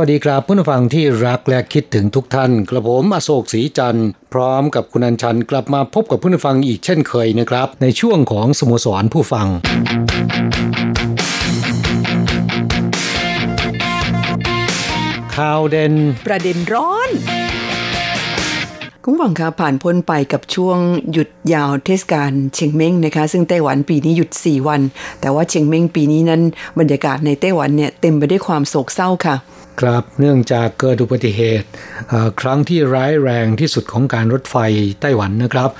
วัสดีครับเพื่อนผู้ฟังที่รักและคิดถึงทุกท่าน กระผมอโศกศรีจันทร์พร้อมกับคุณอัญชันกลับมาพบกับเพื่อนผู้ฟังอีกเช่นเคยนะครับ ในช่วงของสโมสรผู้ฟัง ข่าวเด่นประเด็นร้อนคุณผู้ฟังคะผ่านพ้นไปกับช่วงหยุดยาวเทศกาลเชียงเม้งนะคะ ซึ่งไต้หวันปีนี้หยุด 4 วัน แต่ว่าเชียงเม้งปีนี้นั้นบรรยากาศในไต้หวันเนี่ยเต็มไปด้วยความโศกเศร้าค่ะ ครับเนื่องจากเกิดอุบัติเหตุเอ่อครั้งที่ร้ายแรงที่สุดของการรถไฟไต้หวันนะครับ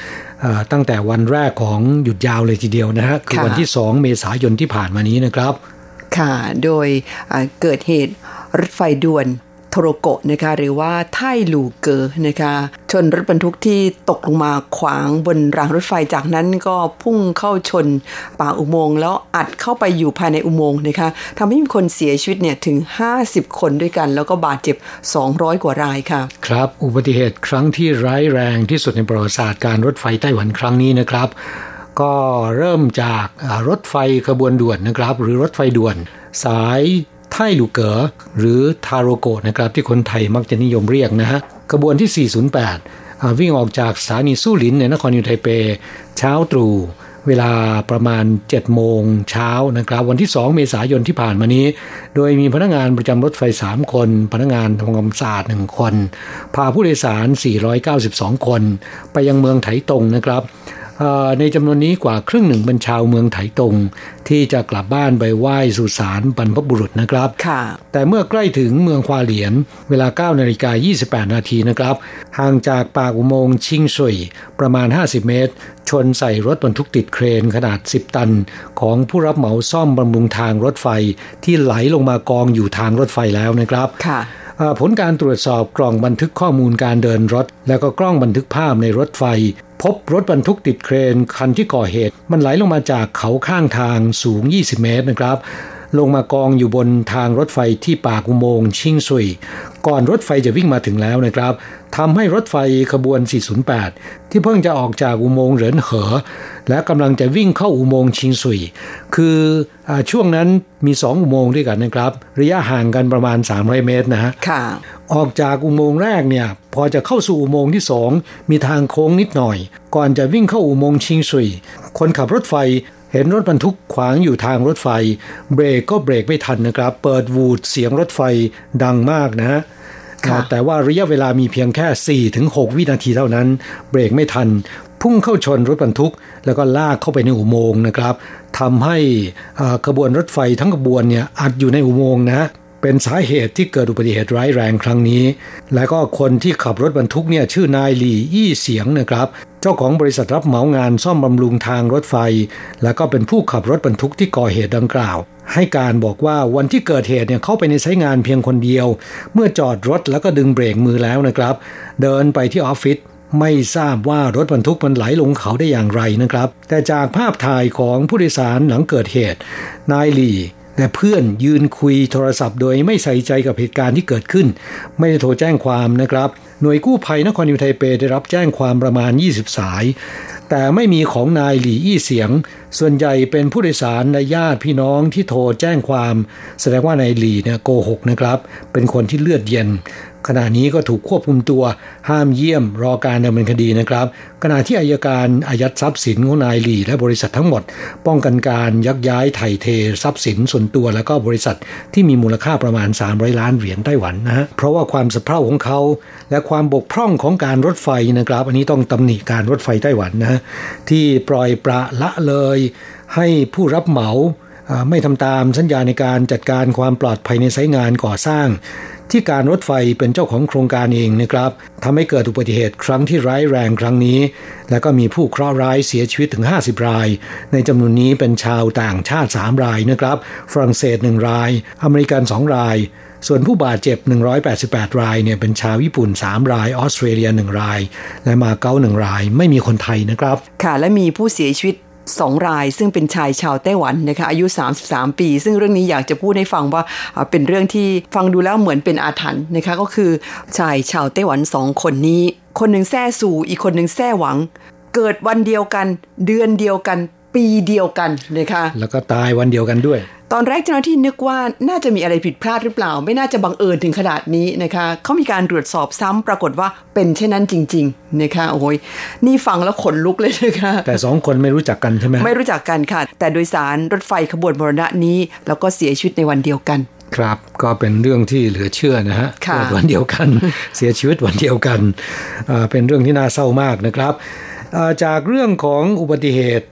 เอ่อตั้งแต่วันแรกของหยุดยาวเลยทีเดียวนะฮะคือค่ะวันที่ 2 เมษายนที่ผ่านมานี้นะครับ ค่ะโดยอ่าเกิดเหตุรถไฟด่วนโทโรโกะนะคะหรือว่าไทหลูเกอนะคะชนรถบรรทุกที่ตกลงมาขวางบนรางรถไฟจากนั้นก็พุ่งเข้าชนป่าอุโมงค์แล้วอัดเข้าไปอยู่ภายในอุโมงค์นะคะทำให้มีคนเสียชีวิตเนี่ยถึง 50 คนด้วยกัน แล้วก็บาดเจ็บ 200 กว่ารายค่ะ ครับอุบัติเหตุครั้งที่ร้ายแรงที่สุดในประวัติศาสตร์การรถไฟไต้หวันครั้งนี้นะครับ ก็เริ่มจากรถไฟขบวนด่วนนะครับ หรือรถไฟด่วน สาย ไท่หลูเก๋อหรือทาโรโกะนะครับที่คนไทยมักจะนิยมเรียกนะฮะขบวนที่ 408 วิ่งออกจากสถานีสู้หลินในนครนิวยอร์กไทเป เช้าตรู่เวลาประมาณ 7 โมงเช้านะครับ วันที่ 2 เมษายนที่ผ่านมานี้ โดยมีพนักงานประจำรถไฟ 3 คน พนักงานทำความสะอาด1คน พาผู้โดยสาร 492 คน ไปยังเมืองไถตงนะครับ ในจำนวนนี้กว่าครึ่งหนึ่งเป็นชาวเมืองไถตง ที่จะกลับบ้านไปไหว้สุสานบรรพบุรุษนะครับค่ะแต่เมื่อใกล้ถึงเมืองควาเหลียน เวลา 9 นาฬิกา 28 นาทีนะครับ ห่างจากปากอุโมงค์ชิงซุยประมาณ 50 เมตร ชนใส่รถบรรทุกติดเครนขนาด 10 ตัน ของผู้รับเหมาซ่อมบำรุงทางรถไฟที่ไหลลงมากองอยู่ทางรถไฟแล้วนะครับค่ะเอ่อผลการตรวจสอบกล่องบันทึกข้อมูลการเดินรถ แล้วก็กล้องบันทึกภาพในรถไฟ พบรถบรรทุกติดเครนคันที่ก่อเหตุ มันไหลลงมาจากเขาข้างทางสูง 20 เมตรนะครับ ลงมากองอยู่บนทางรถไฟที่ปากอุโมงค์ชิงซุย ก่อนรถไฟจะวิ่งมาถึงแล้วนะครับทำให้รถไฟขบวน 408 ที่เพิ่งจะออกจากอุโมงค์เหรินเหอ และกำลังจะวิ่งเข้าอุโมงค์ชิงซุย คืออาช่วงนั้นมี 2 อุโมงค์ด้วยกันนะครับ ระยะห่างกันประมาณ 300 เมตรนะฮะค่ะออกจากอุโมงค์แรกเนี่ยพอจะเข้าสู่อุโมงค์ที่สองมีทางโค้งนิดหน่อย ก่อนจะวิ่งเข้าอุโมงค์ชิงซุย คนขับรถไฟ เห็นรถบรรทุกขวางอยู่ทางรถไฟ เบรกก็เบรกไม่ทันนะครับ เปิดวูดเสียงรถไฟดังมากนะฮะค่ะแต่ว่าระยะเวลามีเพียงแค่ 4-6 วินาทีเท่านั้น เบรกไม่ทัน พุ่งเข้าชนรถบรรทุก แล้วก็ลากเข้าไปในอุโมงค์นะครับทำให้เอ่อขบวนรถไฟทั้งขบวนเนี่ยอัดอยู่ในอุโมงค์นะเป็นสาเหตุที่เกิดอุบัติเหตุร้ายแรงครั้งนี้ และก็คนที่ขับรถบรรทุกเนี่ยชื่อนายหลี่อี้เสียงนะครับเจ้าของบริษัทรับเหมางานซ่อมบำรุงทางรถไฟ และก็เป็นผู้ขับรถบรรทุกที่ก่อเหตุดังกล่าว ให้การบอกว่าวันที่เกิดเหตุเนี่ยเข้าไปในใช้งานเพียงคนเดียว เมื่อจอดรถแล้วก็ดึงเบรกมือแล้วนะครับ เดินไปที่ออฟฟิศไม่ทราบว่ารถบรรทุกมันไหลลงเขาได้อย่างไรนะครับ แต่จากภาพถ่ายของผู้โดยสารหลังเกิดเหตุ นายหลี แต่เพื่อนยืนคุยโทรศัพท์โดยไม่ใส่ใจกับเหตุการณ์ที่เกิดขึ้น ไม่ได้โทรแจ้งความนะครับ หน่วยกู้ภัยนครนิวยอร์กไทเปได้รับแจ้งความประมาณ 20 สาย แต่ไม่มีของนายหลี่อี้เสียง ส่วนใหญ่เป็นผู้โดยสารและญาติพี่น้องที่โทรแจ้งความ แสดงว่านายหลี่เนี่ยโกหกนะครับ เป็นคนที่เลือดเย็น ขณะนี้ก็ถูกควบคุมตัว ห้ามเยี่ยมรอการดำเนินคดีนะครับ ขณะที่อัยการอายัดทรัพย์สินของนายหลี่และบริษัททั้งหมด ป้องกันการยักย้ายถ่ายเททรัพย์สินส่วนตัวแล้วก็บริษัทที่มีมูลค่าประมาณ 300 ล้านเหรียญไต้หวันนะฮะเพราะว่าความสะเพร่าของเขา และความบกพร่องของการรถไฟนะครับ อันนี้ต้องตำหนิการรถไฟไต้หวันนะฮะที่ปล่อยประละเลย ให้ผู้รับเหมา ไม่ทำตามสัญญาในการจัดการความปลอดภัยในไซต์งานก่อสร้าง ที่การรถไฟเป็นเจ้าของโครงการเองนะครับทำให้เกิดอุบัติเหตุครั้งที่ร้ายแรงครั้งนี้ และก็มีผู้เคราะห์ร้ายเสียชีวิตถึง 50 ราย ในจำนวนนี้เป็นชาวต่างชาติ 3 รายนะครับ ฝรั่งเศส 1 ราย อเมริกัน 2 ราย ส่วนผู้บาดเจ็บ 188 รายเนี่ยเป็นชาวญี่ปุ่น 3 ราย ออสเตรเลีย 1 ราย และมาเก๊า1รายไม่มีคนไทยนะครับ ค่ะและมีผู้เสียชีวิต สองรายซึ่งเป็นชายชาวไต้หวันนะคะอายุ 33 ปี ซึ่งเรื่องนี้อยากจะพูดให้ฟังว่าเป็นเรื่องที่ฟังดูแล้วเหมือนเป็นอาถรรพ์นะคะก็คือชายชาวไต้หวันสองคนนี้ คนหนึ่งแท้สู่อีกคนหนึ่งแท้หวัง เกิดวันเดียวกัน เดือนเดียวกัน ปีเดียวกันนะคะแล้วก็ตายวันเดียวกันด้วย ตอนแรกเจ้าหน้าที่นึกว่าน่าจะมีอะไรผิดพลาดหรือเปล่า ไม่น่าจะบังเอิญถึงขนาดนี้นะคะเขามีการตรวจสอบซ้ำปรากฏว่าเป็นเช่นนั้นจริง ๆนะคะโอ้ยนี่ฟังแล้วขนลุกเลยนะคะแต่สองคนไม่รู้จักกันใช่ไหมไม่รู้จักกันค่ะ แต่โดยสารรถไฟขบวนมรณะนี้ แล้วก็เสียชีวิตในวันเดียวกันครับก็เป็นเรื่องที่เหลือเชื่อนะฮะเกิดวันเดียวกัน เสียชีวิตวันเดียวกัน เป็นเรื่องที่น่าเศร้ามากนะครับ จากเรื่องของอุบัติเหตุ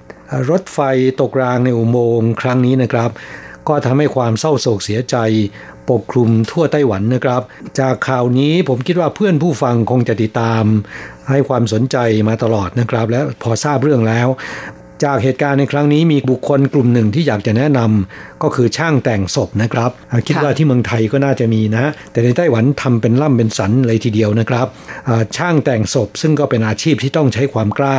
รถไฟตกรางในอุโมงค์ครั้งนี้นะครับ ก็ทำให้ความเศร้าโศกเสียใจ ปกคลุมทั่วไต้หวันนะครับ จากข่าวนี้ผมคิดว่าเพื่อนผู้ฟังคงจะติดตาม ให้ความสนใจมาตลอดนะครับ และพอทราบเรื่องแล้ว จากเหตุการณ์ในครั้งนี้มีบุคคลกลุ่มหนึ่งที่อยากจะแนะนำก็คือช่างแต่งศพนะครับ คิดว่าที่เมืองไทยก็น่าจะมีนะ แต่ในไต้หวันทำเป็นล่ำเป็นสันเลยทีเดียวนะครับช่างแต่งศพซึ่งก็เป็นอาชีพที่ต้องใช้ความกล้า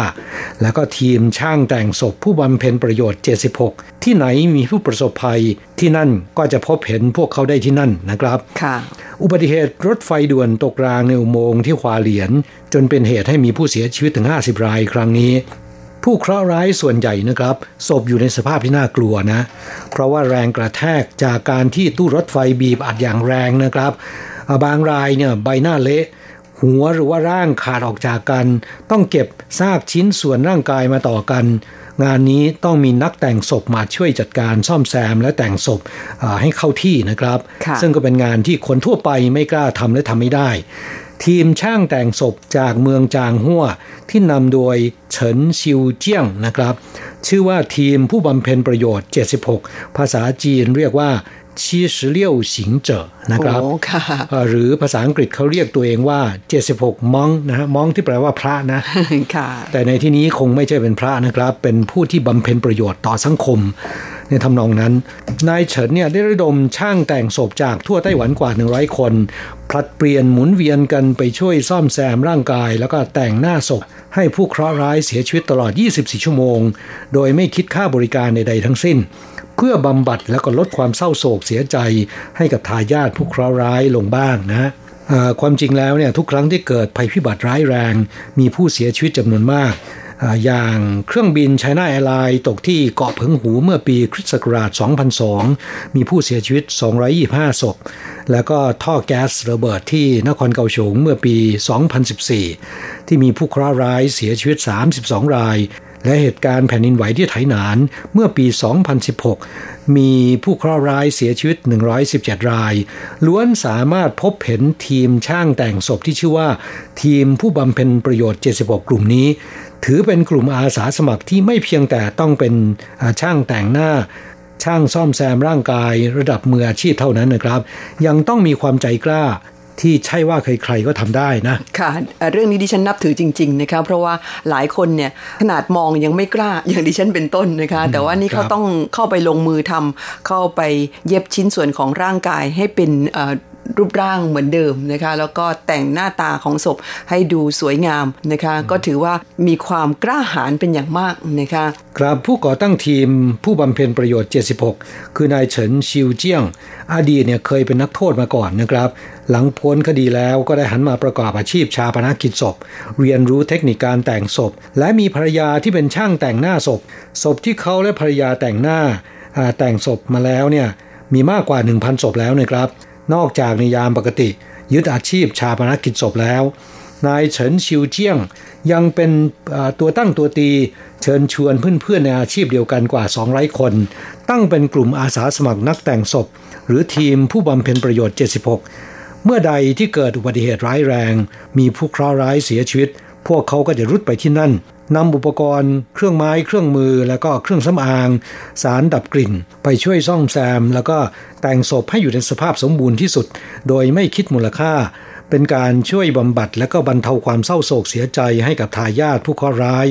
แล้วก็ทีมช่างแต่งศพผู้บำเพ็ญประโยชน์ 76 ที่ไหนมีผู้ประสบภัยที่นั่นก็จะพบเห็นพวกเขาได้ที่นั่นนะครับอุบัติเหตุรถไฟด่วนตกรางในอุโมงค์ที่ควาเหลียน จนเป็นเหตุให้มีผู้เสียชีวิตถึง 50 รายครั้งนี้ ผู้เคราะห์ร้ายส่วนใหญ่นะครับศพอยู่ในสภาพที่น่ากลัวนะ เพราะว่าแรงกระแทกจากการที่ตู้รถไฟบีบอัดอย่างแรงนะครับ บางรายเนี่ยใบหน้าเละหัวหรือว่าร่างขาดออกจากกัน ต้องเก็บซากชิ้นส่วนร่างกายมาต่อกัน งานนี้ต้องมีนักแต่งศพมาช่วยจัดการซ่อมแซมและแต่งศพให้เข้าที่นะครับ ซึ่งก็เป็นงานที่คนทั่วไปไม่กล้าทำและทำไม่ได้ ทีมช่างแต่งศพจากเมืองจางหัวที่นำโดยเฉินซิวเจี้ยงนะครับ ชื่อว่าทีมผู้บำเพ็ญประโยชน์ 76 ภาษาจีนเรียกว่าชีสิเลี่ยวสิงเจอนะครับหรือภาษาอังกฤษเขาเรียกตัวเองว่า 76มองนะฮะมองที่แปลว่าพระนะแต่ในที่นี้คงไม่ใช่เป็นพระนะครับ เป็นผู้ที่บำเพ็ญประโยชน์ต่อสังคม ในทำนองนั้น นายเฉินเนี่ยได้ระดมช่างแต่งศพจากทั่วไต้หวันกว่า 100 คน ผลัดเปลี่ยนหมุนเวียนกันไปช่วยซ่อมแซมร่างกาย แล้วก็แต่งหน้าศพ ให้ผู้เคราะห์ร้ายเสียชีวิตตลอด 24 ชั่วโมง โดยไม่คิดค่าบริการใดๆทั้งสิ้น เพื่อบำบัดแล้วก็ลดความเศร้าโศกเสียใจ ให้กับทายาทผู้เคราะห์ร้ายลงบ้างนะความจริงแล้วเนี่ยทุกครั้งที่เกิดภัยพิบัติร้ายแรง มีผู้เสียชีวิตจำนวนมาก อย่างเครื่องบินไชน่าแอร์ไลน์ตกที่เกาะเพิงหูเมื่อปีคริสต์ศักราช 2002 มีผู้เสียชีวิต 225 ศพ แล้วก็ท่อแก๊สระเบิดที่นครเกาฉงเมื่อปี 2014 ที่มีผู้เคราะห์ร้ายเสียชีวิต 32 ราย และเหตุการณ์แผ่นดินไหวที่ไถหนานเมื่อปี 2016 มีผู้เคราะห์ร้ายเสียชีวิต 117 ราย ล้วนสามารถพบเห็นทีมช่างแต่งศพที่ชื่อว่า ทีมผู้บำเพ็ญประโยชน์ 76 กลุ่มนี้ ถือเป็นกลุ่มอาสาสมัครที่ไม่เพียงแต่ต้องเป็นช่างแต่งหน้า ช่างซ่อมแซมร่างกายระดับมืออาชีพเท่านั้นนะครับ ยังต้องมีความใจกล้าที่ใช่ว่าใครๆก็ทำได้นะค่ะเรื่องนี้ดิฉันนับถือจริงๆนะคะเพราะว่าหลายคนเนี่ยขนาดมองยังไม่กล้าอย่างดิฉันเป็นต้นนะคะ แต่ว่านี่เขาต้องเข้าไปลงมือทำเข้าไปเย็บชิ้นส่วนของร่างกายให้เป็น รูปร่างเหมือนเดิมนะคะ แล้วก็แต่งหน้าตาของศพให้ดูสวยงามนะคะ ก็ถือว่ามีความกล้าหาญเป็นอย่างมากนะคะครับผู้ก่อตั้งทีมผู้บำเพ็ญประโยชน์ 76 คือนายเฉินชิวเจี้ยง อดีตเนี่ยเคยเป็นนักโทษมาก่อนนะครับ หลังพ้นคดีแล้วก็ได้หันมาประกอบอาชีพชาปนกิจศพ เรียนรู้เทคนิคการแต่งศพ และมีภรรยาที่เป็นช่างแต่งหน้าศพ ศพที่เขาและภรรยาแต่งหน้าแต่งศพมาแล้วเนี่ยมีมากกว่า 1,000 ศพแล้วนะครับ นอกจากในยามปกติ ยึดอาชีพชาปนกิจศพแล้ว นายเฉินชิวเจี้ยง ยังเป็นตัวตั้งตัวตี เชิญชวนเพื่อนๆในอาชีพเดียวกันกว่า 200 คน ตั้งเป็นกลุ่มอาสาสมัครนักแต่งศพ หรือทีมผู้บำเพ็ญประโยชน์ 76เมื่อใดที่เกิดอุบัติเหตุร้ายแรง มีผู้เคราะห์ร้ายเสียชีวิต พวกเขาก็จะรุดไปที่นั่น นำอุปกรณ์ เครื่องไม้เครื่องมือ แล้วก็เครื่องสำอาง สารดับกลิ่น ไปช่วยซ่อมแซม แล้วก็แต่งศพให้อยู่ในสภาพสมบูรณ์ที่สุด โดยไม่คิดมูลค่า เป็นการช่วยบำบัด และก็บรรเทาความเศร้าโศกเสียใจให้กับทายาทผู้เคราะห์ร้าย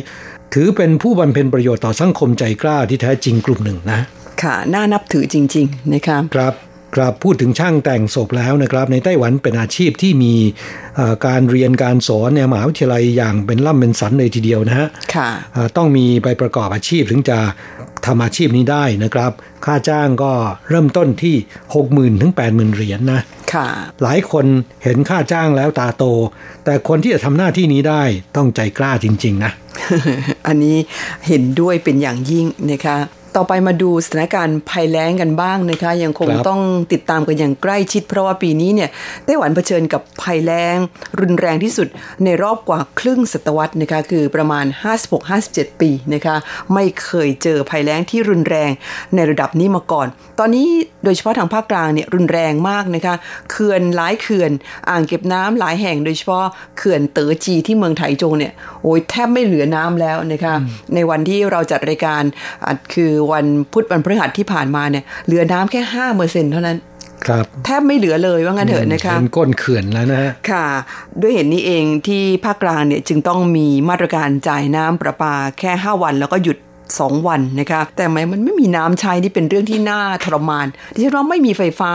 ถือเป็นผู้บำเพ็ญประโยชน์ต่อสังคมใจกล้าที่แท้จริงกลุ่มหนึ่งนะ ค่ะ น่านับถือจริง ๆ นะครับครับ ครับพูดถึงช่างแต่งศพแล้วนะครับในไต้หวันเป็นอาชีพที่มีการเรียนการสอนในมหาวิทยาลัยอย่างเป็นล่ำเป็นสันเลยทีเดียวนะฮะค่ะต้องมีใบประกอบอาชีพถึงจะทำอาชีพนี้ได้นะครับ ค่าจ้างก็เริ่มต้นที่ 60,000ถึง80,000เหรียญนนะค่ะหลายคนเห็นค่าจ้างแล้วตาโต แต่คนที่จะทำหน้าที่นี้ได้ต้องใจกล้าจริง ๆ นะ อันนี้เห็นด้วยเป็นอย่างยิ่งนะคะ ต่อไปมาดูสถานการณ์ภัยแล้งกันบ้างนะคะ ยังคงต้องติดตามกันอย่างใกล้ชิด เพราะว่าปีนี้เนี่ยไต้หวันเผชิญกับภัยแล้ง รุนแรงที่สุดในรอบกว่าครึ่งศตวรรษนะคะคือประมาณ 56-57 ปีนะคะ ไม่เคยเจอภัยแล้งที่รุนแรงในระดับนี้มาก่อนตอนนี้โดยเฉพาะทางภาคกลางเนี่ยรุนแรงมากนะคะเขื่อนหลายเขื่อน อ่างเก็บน้ำหลายแห่งโดยเฉพาะเขื่อนเต๋อจีที่เมืองไถจงเนี่ยโอ้ยแทบไม่เหลือน้ำแล้วนะคะในวันที่เราจัดรายการคือวันพุธวันพฤหัสที่ผ่านมาเนี่ยเหลือน้ำแค่ห้าเปอร์เซ็นเท่านั้นครับแทบไม่เหลือเลยว่างั้นเถอะนะคะเป็นก้นเขื่อนแล้วนะค่ะ ด้วยเหตุนนี้เองที่ภาคกลางเนี่ยจึงต้องมีมาตรการจ่ายน้ำประปาแค่ 5 วันแล้วก็หยุด 2 วันนะคะแต่หมมันไม่มีน้ำใช้นี่เป็นเรื่องที่น่าทรมานที่ฉันว่าไม่มีไฟฟ้า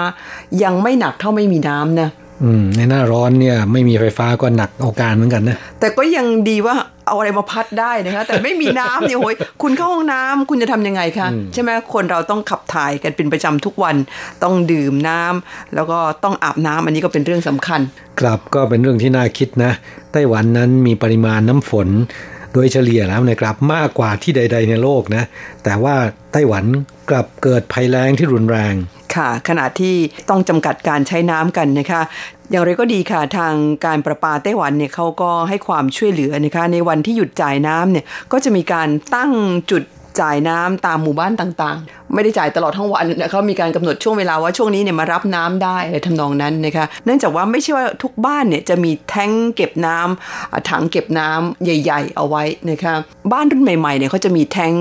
ยังไม่หนักเท่าไม่มีน้ำนะอืมในหน้าร้อนเนี่ยไม่มีไฟฟ้าก็หนักเอาการเหมือนกันนะแต่ก็ยังดีว่าเอาอะไรมาพัดได้นะคะแต่ไม่มีน้ำเนี่ยโอ้ยคุณเข้าห้องน้ำคุณจะทำยังไงคะใช่ไหมคนเราต้องขับถ่ายกันเป็นประจำทุกวัน ต้องดื่มน้ำแล้วก็ต้องอาบน้ำอันนี้ก็เป็นเรื่องสำคัญ ครับก็เป็นเรื่องที่น่าคิดนะไต้หวันนั้นมีปริมาณน้ำฝน โดยเฉลี่ยแล้วนะครับมากกว่าที่ใด ๆ ในโลกนะแต่ว่าไต้หวันกลับเกิดภัยแล้งที่รุนแรงค่ะขณะที่ต้องจำกัดการใช้น้ำกันนะคะ อย่างไรก็ดีค่ะทางการประปาไต้หวันเนี่ยเขาก็ให้ความช่วยเหลือนะคะ ในวันที่หยุดจ่ายน้ำเนี่ยก็จะมีการตั้งจุด จ่ายน้ำตามหมู่บ้านต่างๆ ไม่ได้จ่ายตลอดทั้งวันนะเขามีการกำหนดช่วงเวลาว่าช่วงนี้เนี่ยมารับน้ำได้ทำนองนั้นนะคะ เนื่องจากว่าไม่ใช่ว่าทุกบ้านเนี่ยจะมีแท้งเก็บน้ำถังเก็บน้ำใหญ่ ๆ เอาไว้นะคะบ้านรุ่นใหม่ๆเนี่ยเขาจะมีแท้ง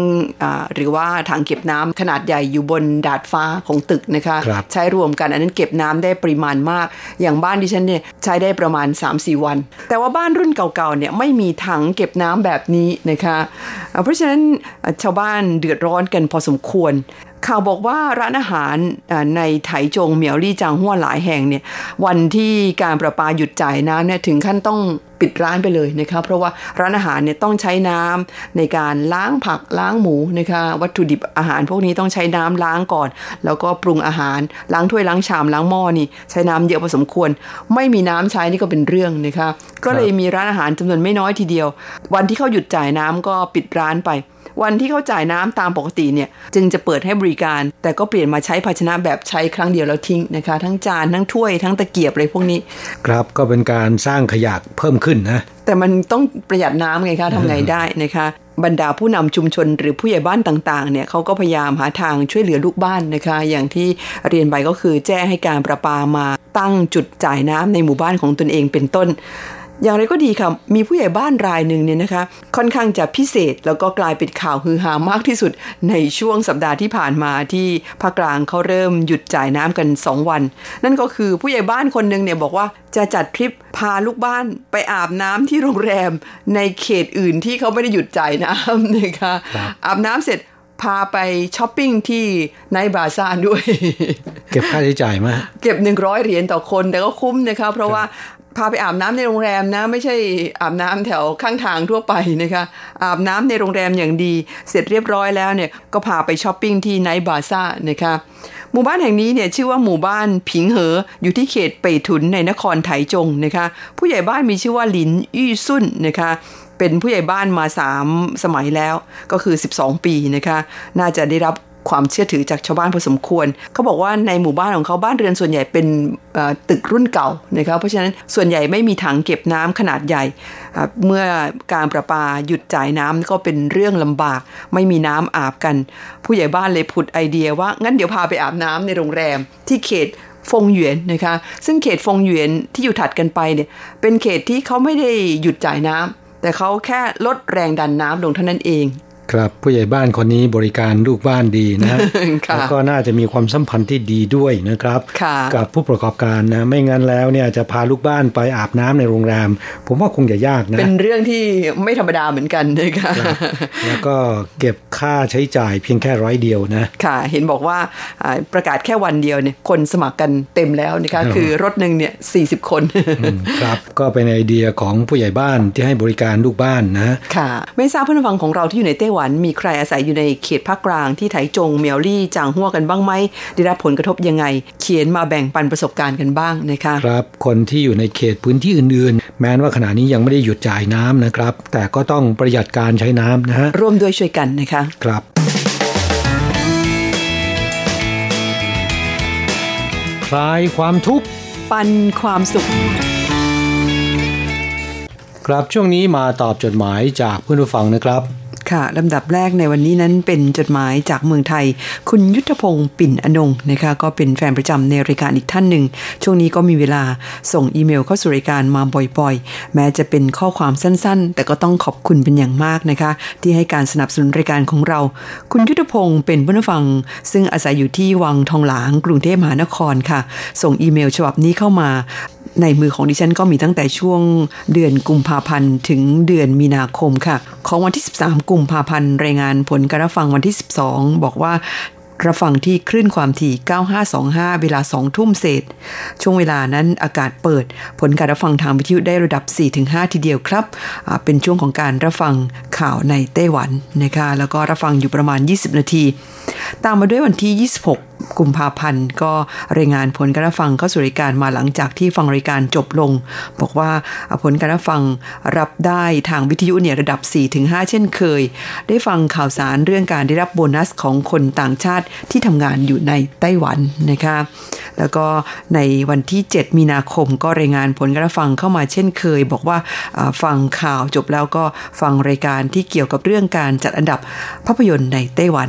หรือว่าถังเก็บน้ำขนาดใหญ่อยู่บนดาดฟ้าของตึกนะคะคใช้รวมกันอันนั้นเก็บน้ำได้ปริมาณมาก อย่างบ้านดิฉันเนี่ยใช้ได้ประมาณ 3-4 วัน แต่ว่าบ้านรุ่นเก่าๆเนี่ยไม่มีถังเก็บน้ำแบบนี้นะคะเพราะฉะนั้นชาวบ้านเดือดร้อนกันพอสมควร ข่าวบอกว่าร้านอาหารในไถจงเหมียวลี่จางหัวหลายแห่งเนี่ยวันที่การประปาหยุดจ่ายน้ำเนี่ยถึงขั้นต้องปิดร้านไปเลยนะคะเพราะว่าร้านอาหารเนี่ยต้องใช้น้ำในการล้างผักล้างหมูนะคะวัตถุดิบอาหารพวกนี้ต้องใช้น้ำล้างก่อน แล้วก็ปรุงอาหารล้างถ้วยล้างชามล้างหม้อนี่ใช้น้ำเยอะพอสมควร ไม่มีน้ำใช้นี่ก็เป็นเรื่องนะคะก็เลยมีร้านอาหารจำนวนไม่น้อยทีเดียว วันที่เขาหยุดจ่ายน้ำก็ปิดร้านไป วันที่เขาจ่ายน้ำตามปกติเนี่ยจึงจะเปิดให้บริการ แต่ก็เปลี่ยนมาใช้ภาชนะแบบใช้ครั้งเดียวแล้วทิ้งนะคะ ทั้งจานทั้งถ้วยทั้งตะเกียบอะไรพวกนี้ ครับก็เป็นการสร้างขยะเพิ่มขึ้นนะแต่มันต้องประหยัดน้ำไงคะทำไงได้นะคะบรรดาผู้นำชุมชนหรือผู้ใหญ่บ้านต่างๆ เนี่ยเขาก็พยายามหาทางช่วยเหลือลูกบ้านนะคะ อย่างที่เรียนไปก็คือแจ้งให้การประปามาตั้งจุดจ่ายน้ำในหมู่บ้านของตนเองเป็นต้น อย่างไรก็ดีค่ะ มีผู้ใหญ่บ้านรายหนึ่งเนี่ยนะคะ ค่อนข้างจะพิเศษแล้วก็กลายเป็นข่าวฮือฮามากที่สุดในช่วงสัปดาห์ที่ผ่านมาที่ภาคกลางเขาเริ่มหยุดจ่ายน้ำกัน 2 วัน นั่นก็คือผู้ใหญ่บ้านคนหนึ่งเนี่ยบอกว่าจะจัดทริปพาลูกบ้านไปอาบน้ำที่โรงแรม ในเขตอื่นที่เขาไม่ได้หยุดจ่ายน้ำนะคะอาบน้ำเสร็จพาไปช้อปปิ้งที่ไนบาซ่าด้วย เก็บค่าใช้จ่ายมาเก็บหนึ่งร้อยเหรียญต่อคนแต่ก็คุ้มนะคะ เพราะว่า พาไปอาบน้ำในโรงแรมนะ ไม่ใช่อาบน้ำแถวข้างทางทั่วไปนะคะ อาบน้ำในโรงแรมอย่างดี เสร็จเรียบร้อยแล้วเนี่ยก็พาไปช้อปปิ้งที่ไนท์บาซ่านะคะหมู่บ้านแห่งนี้เนี่ยชื่อว่าหมู่บ้านผิงเหอ อยู่ที่เขตเป่ยทุนในนครไถจงนะคะ ผู้ใหญ่บ้านมีชื่อว่าหลินยี่ซุ่นนะคะเป็นผู้ใหญ่บ้านมา 3 สมัยแล้วก็คือ 12 ปีนะคะ น่าจะได้รับ ความเชื่อถือจากชาวบ้านพอสมควร เขาบอกว่าในหมู่บ้านของเขาบ้านเรือนส่วนใหญ่เป็นตึกรุ่นเก่านะครับเพราะฉะนั้นส่วนใหญ่ไม่มีถังเก็บน้ำขนาดใหญ่ เมื่อการประปาหยุดจ่ายน้ำก็เป็นเรื่องลำบาก ไม่มีน้ำอาบกัน ผู้ใหญ่บ้านเลยผุดไอเดียว่างั้นเดี๋ยวพาไปอาบน้ำในโรงแรมที่เขตฟงหยวนนะคะซึ่งเขตฟงหยวนที่อยู่ถัดกันไปเนี่ยเป็นเขตที่เขาไม่ได้หยุดจ่ายน้ำแต่เขาแค่ลดแรงดันน้ำลงเท่านั้นเอง ครับผู้ใหญ่บ้านคนนี้บริการลูกบ้านดีนะแล้วก็น่าจะมีความสัมพันธ์ที่ดีด้วยนะครับ กับผู้ประกอบการนะไม่งั้นแล้วเนี่ยจะพาลูกบ้านไปอาบน้ำในโรงแรม ผมว่าคงจะยากนะเป็นเรื่องที่ไม่ธรรมดาเหมือนกันนะคะแล้วก็เก็บค่าใช้จ่ายเพียงแค่ร้อยเดียวนะค่ะ เห็นบอกว่าประกาศแค่วันเดียวเนี่ยคนสมัครกันเต็มแล้วนะคะคือรถหนึ่งเนี่ยสี่สิบคนครับก็เป็นไอเดียของผู้ใหญ่บ้านที่ให้บริการลูกบ้านนะค่ะ ไม่ทราบเพื่อนฟังของเราที่อยู่ในไต้หวันมีใครอาศัยอยู่ในเขตภาคกลางที่ไถจงเมียวลี่จางหัวกันบ้างไหมได้รับผลกระทบยังไง เขียนมาแบ่งปันประสบการณ์กันบ้างนะคะครับคนที่อยู่ในเขตพื้นที่อื่นๆ แม้ว่าขณะนี้ยังไม่ได้หยุดจ่ายน้ำนะครับ แต่ก็ต้องประหยัดการใช้น้ำนะฮะร่วมด้วยช่วยกันนะคะครับคลายความทุกข์ปันความสุข ครับช่วงนี้มาตอบจดหมายจากเพื่อนผู้ฟังนะครับ ค่ะลำดับแรกในวันนี้นั้นเป็นจดหมายจากเมืองไทย คุณยุทธพงศ์ปิ่นอนงนะคะก็เป็นแฟนประจำในรายการอีกท่านหนึ่ง ช่วงนี้ก็มีเวลาส่งอีเมลเข้าสู่รายการมาบ่อยๆ แม้จะเป็นข้อความสั้นๆ แต่ก็ต้องขอบคุณเป็นอย่างมากนะคะ ที่ให้การสนับสนุนรายการของเรา คุณยุทธพงศ์เป็นผู้นฟัง ซึ่งอาศัยอยู่ที่วังทองหลางกรุงเทพมหานครค่ะ ส่งอีเมลฉบับนี้เข้ามา ในมือของดิฉันก็มีตั้งแต่ช่วงเดือนกุมภาพันธ์ถึงเดือนมีนาคมค่ะ ของวันที่ 13 กุมภาพันธ์รายงานผลการฟังวันที่ 12 บอกว่ารับฟังที่คลื่นความถี่ 9525 เวลา 2 ทุ่มเศษ ช่วงเวลานั้นอากาศเปิด ผลการรับฟังทางวิทยุได้ระดับ 4-5 ทีเดียวครับ เป็นช่วงของการรับฟังข่าวในไต้หวันนะคะ แล้วก็รับฟังอยู่ประมาณ 20 นาที ตามมาด้วยวันที่ 26กุมภาพันธ์ ก็รายงานผลการฟังเข้าสู่รายการมาหลังจากที่ฟังรายการจบลง บอกว่าผลการฟังรับได้ทางวิทยุเนี่ยระดับ 4-5 เช่นเคย ได้ฟังข่าวสารเรื่องการได้รับโบนัสของคนต่างชาติที่ทำงานอยู่ในไต้หวันนะคะแล้วก็ในวันที่ 7 มีนาคมก็รายงานผลการฟังเข้ามาเช่นเคย บอกว่าฟังข่าวจบแล้วก็ฟังรายการที่เกี่ยวกับเรื่องการจัดอันดับภาพยนตร์ในไต้หวัน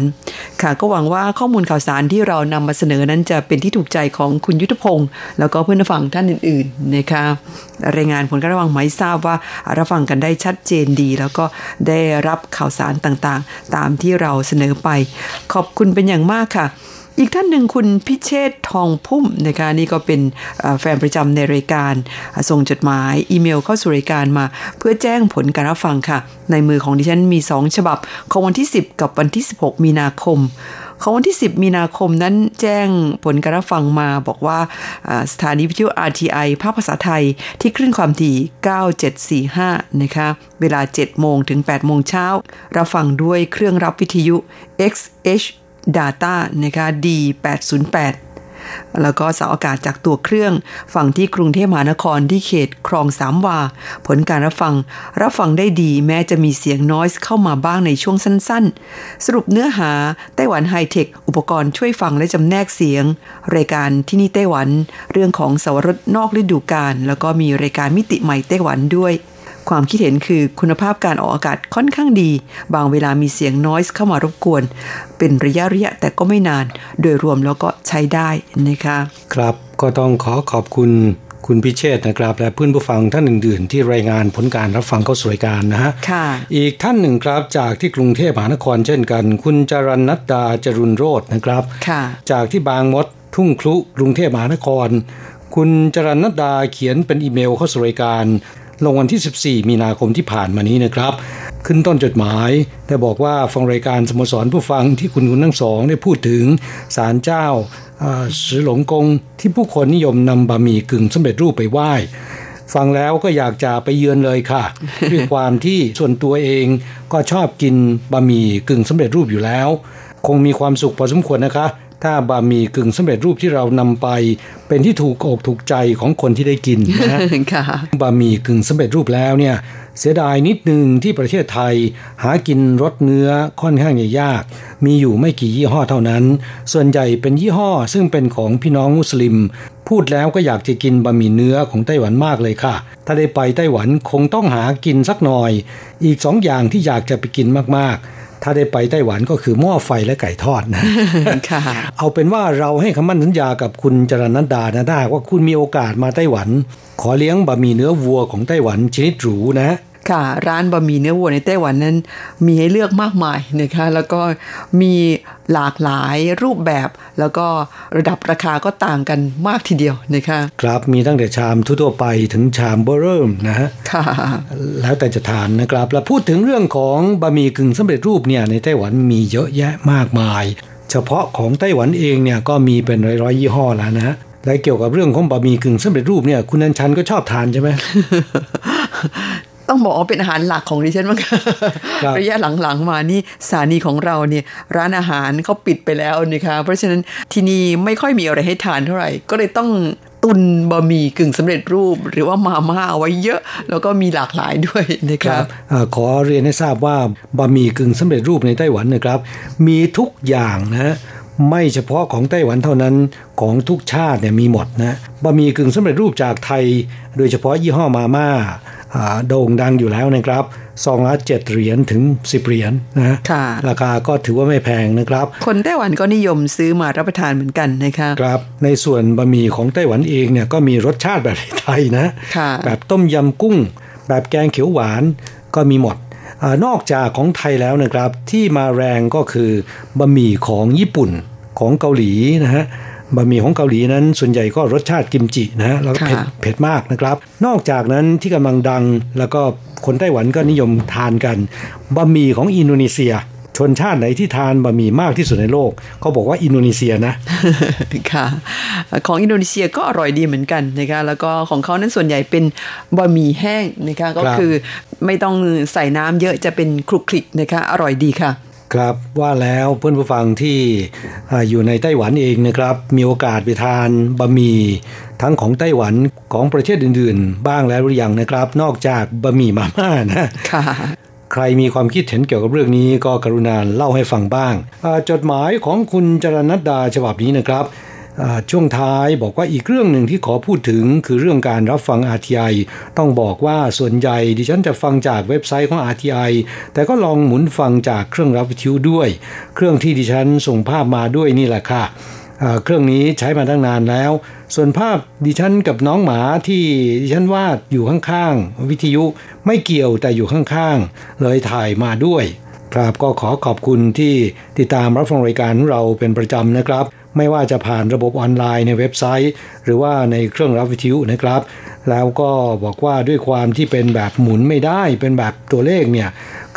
ค่ะก็หวังว่าข้อมูลข่าวสารที่เราานำมาเสนอนั้นจะเป็นที่ถูกใจของคุณยุทธพงศ์แล้วก็เพื่อนฟังท่านอื่นๆนะคะรายงานผลการฟังหมทราบว่ารับฟังกันได้ชัดเจนดี แล้วก็ได้รับข่าวสารต่างๆ ตามที่เราเสนอไป ขอบคุณเป็นอย่างมากค่ะอีกท่านหนึ่งคุณพิเชษทองพุ่มนะคะนี่ก็เป็นแฟนประจำในรายการ ส่งจดหมายอีเมลเข้าสู่รายการมา เพื่อแจ้งผลการรับฟังค่ะ ในมือของดิฉันมี 2 ฉบับ ของวันที่ 10 กับวันที่ 16 มีนาคม ของวันที่ 10 มีนาคมนั้นแจ้งผลการรับฟังมาบอกว่าสถานีวิทยุ RTI ภาคภาษาไทยที่คลื่นความถี่ 9745 นะคะ เวลา 7 โมงถึง 8 โมงเช้า รับฟังด้วยเครื่องรับวิทยุ XH Data นะคะ D808 แล้วก็เสาอากาศจากตัวเครื่อง ฝั่งที่กรุงเทพมหานครที่เขตคลองสามวา ผลการรับฟัง รับฟังได้ดีแม้จะมีเสียงน้อยเข้ามาบ้างในช่วงสั้นๆ สรุปเนื้อหาไต้หวันไฮเทค อุปกรณ์ช่วยฟังและจำแนกเสียง รายการที่นี่ไต้หวัน เรื่องของสวรสนอกฤดูกาลแล้วก็มีรายการมิติใหม่ไต้หวันด้วย ความคิดเห็นคือคุณภาพการออกอากาศค่อนข้างดี บางเวลามีเสียงน้อยเข้ามารบกวน เป็นระยะระยะแต่ก็ไม่นาน โดยรวมแล้วก็ใช้ได้นะคะ ครับก็ต้องขอขอบคุณคุณพิเชษนะครับ และเพื่อนผู้ฟังท่านอื่น ๆ ที่รายงานผลการรับฟังเข้าสวยการนะฮะค่ะอีกท่านหนึ่งครับจากที่กรุงเทพมหานครเช่นกัน คุณจรันนัดดาจรุนโรจนะครับค่ะจากที่บางมดทุ่งครุกรุงเทพมหานคร คุณจรันนัดดาเขียนเป็นอีเมลเข้าสู่รายการ ลงวันที่ 14 มีนาคมที่ผ่านมานี้นะครับ ขึ้นต้นจดหมายได้บอกว่าฟังรายการสโมสรผู้ฟังที่คุณคุณทั้งสองได้พูดถึงศาลเจ้าสือหลงกงที่ผู้คนนิยมนำบะหมี่กึ่งสำเร็จรูปไปไหว้ฟังแล้วก็อยากจะไปเยือนเลยค่ะ ด้วยความที่ส่วนตัวเองก็ชอบกินบะหมี่กึ่งสำเร็จรูปอยู่แล้ว คงมีความสุขพอสมควรนะคะ ถ้าบะหมี่กึ่งสำเร็จรูปที่เรานำไป เป็นที่ถูกอกถูกใจของคนที่ได้กินนะค่ะบะหมี่กึ่งสำเร็จรูปแล้วเนี่ยเสียดายนิดนึงที่ประเทศไทย หากินรสเนื้อค่อนข้างจะยาก มีอยู่ไม่กี่ยี่ห้อเท่านั้น ส่วนใหญ่เป็นยี่ห้อซึ่งเป็นของพี่น้องมุสลิม พูดแล้วก็อยากจะกินบะหมี่เนื้อของไต้หวันมากเลยค่ะ ถ้าได้ไปไต้หวันคงต้องหากินสักหน่อย อีกสองอย่างที่อยากจะไปกินมากๆ ถ้าได้ไปไต้หวันก็คือหม้อไฟและไก่ทอดนะค่ะเอาเป็นว่าเราให้คำมั่นสัญญากับคุณจรนันดานะถ้าหากว่าคุณมีโอกาสมาไต้หวัน ขอเลี้ยงบะหมี่เนื้อวัวของไต้หวันชนิดหรูนะค่ะร้านบะหมี่เนื้อวัวในไต้หวันนั้นมีให้เลือกมากมายนะคะแล้วก็มี หลากหลายรูปแบบ แล้วก็ระดับราคาก็ต่างกันมากทีเดียวนะคะครับมีตั้งแต่ชามทั่วๆไปถึงชามเบอร์เริ่มนะฮะค่ะแล้วแต่จะทานนะครับ แล้วพูดถึงเรื่องของบะหมี่กึ่งสำเร็จรูปเนี่ยในไต้หวันมีเยอะแยะมากมาย เฉพาะของไต้หวันเองเนี่ยก็มีเป็นร้อยๆยี่ห้อแล้วนะฮะและเกี่ยวกับเรื่องของบะหมี่กึ่งสำเร็จรูปเนี่ยคุณนันชันก็ชอบทานใช่ไหม ต้องบอกว่าเป็นอาหารหลักของดิฉันมั้งครับระยะหลังๆมานี่สถานีของเราเนี่ยร้านอาหารเขาปิดไปแล้วนะคะเพราะฉะนั้นที่นี่ไม่ค่อยมีอะไรให้ทานเท่าไหร่ ก็เลยต้องตุนบะหมี่กึ่งสำเร็จรูป หรือว่ามาม่าเอาไว้เยอะ แล้วก็มีหลากหลายด้วยนะคคะรับอาขอเรียนให้ทราบว่าบะหมี่กึ่งสำเร็จรูปในไต้หวันนะครับ มีทุกอย่างนะไม่เฉพาะของไต้หวันเท่านั้นของทุกชาติเนี่ยมีหมดนะบะหมี่กึ่งสำเร็จรูปจากไทย โดยเฉพาะยี่ห้อมาม่าอ่า โด่งดังอยู่แล้วนะครับซองละเจ็ดเหรียญถึง10เหรียญนะค่ะราคาก็ถือว่าไม่แพงนะครับ คนไต้หวันก็นิยมซื้อมารับประทานเหมือนกันนะคะครับ ในส่วนบะหมี่ของไต้หวันเองเนี่ยก็มีรสชาติแบบไทยนะค่ะแบบต้มยำกุ้ง แบบแกงเขียวหวานก็มีหมดอานอกจากของไทยแล้วนะครับที่มาแรงก็คือบะหมี่ของญี่ปุ่นของเกาหลีนะฮะ บะหมี่ของเกาหลีนั้นส่วนใหญ่ก็รสชาติกิมจินะฮะแล้วก็เผ็ดค่ะเผ็ดมากนะครับ นอกจากนั้นที่กำลังดังแล้วก็คนไต้หวันก็นิยมทานกันบะหมี่ของอินโดนีเซีย ชนชาติไหนที่ทานบะหมี่มากที่สุดในโลกเขาบอกว่าอินโดนีเซียนะค่ะของอินโดนีเซียก็อร่อยดีเหมือนกันนะคะแล้วก็ของเขานั้นส่วนใหญ่เป็นบะหมี่แห้งนะคะก็ครับคือไม่ต้องใส่น้ำเยอะจะเป็นคลุกคลิกนะคะอร่อยดีค่ะ ครับว่าแล้วเพื่อนผู้ฟังที่อ่าอยู่ในไต้หวันเองนะครับ มีโอกาสไปทานบะหมี่ทั้งของไต้หวันของประเทศอื่นๆ บ้างแล้วหรือยังนะครับ นอกจากบะหมี่มาม่านะค่ะใครมีความคิดเห็นเกี่ยวกับเรื่องนี้ก็กรุณาเล่าให้ฟังบ้างอ่าจดหมายของคุณจรณัดดาฉบับนี้นะครับอ่า ช่วงท้ายบอกว่าอีกเรื่องหนึ่งที่ขอพูดถึงคือเรื่องการรับฟัง RTI ต้องบอกว่าส่วนใหญ่ดิฉันจะฟังจากเว็บไซต์ของ RTI แต่ก็ลองหมุนฟังจากเครื่องรับวิทยุด้วย เครื่องที่ดิฉันส่งภาพมาด้วยนี่แหละค่ะเครื่องนี้ใช้มาตั้งนานแล้ว ส่วนภาพดิฉันกับน้องหมาที่ดิฉันวาดอยู่ข้างๆ วิทยุไม่เกี่ยวแต่อยู่ข้างๆ เลยถ่ายมาด้วย ครับก็ขอขอบคุณที่ติดตามรับฟังรายการเราเป็นประจำนะครับ ไม่ว่าจะผ่านระบบออนไลน์ในเว็บไซต์ หรือว่าในเครื่องรับวิทยุนะครับ แล้วก็บอกว่าด้วยความที่เป็นแบบหมุนไม่ได้เป็นแบบตัวเลขเนี่ย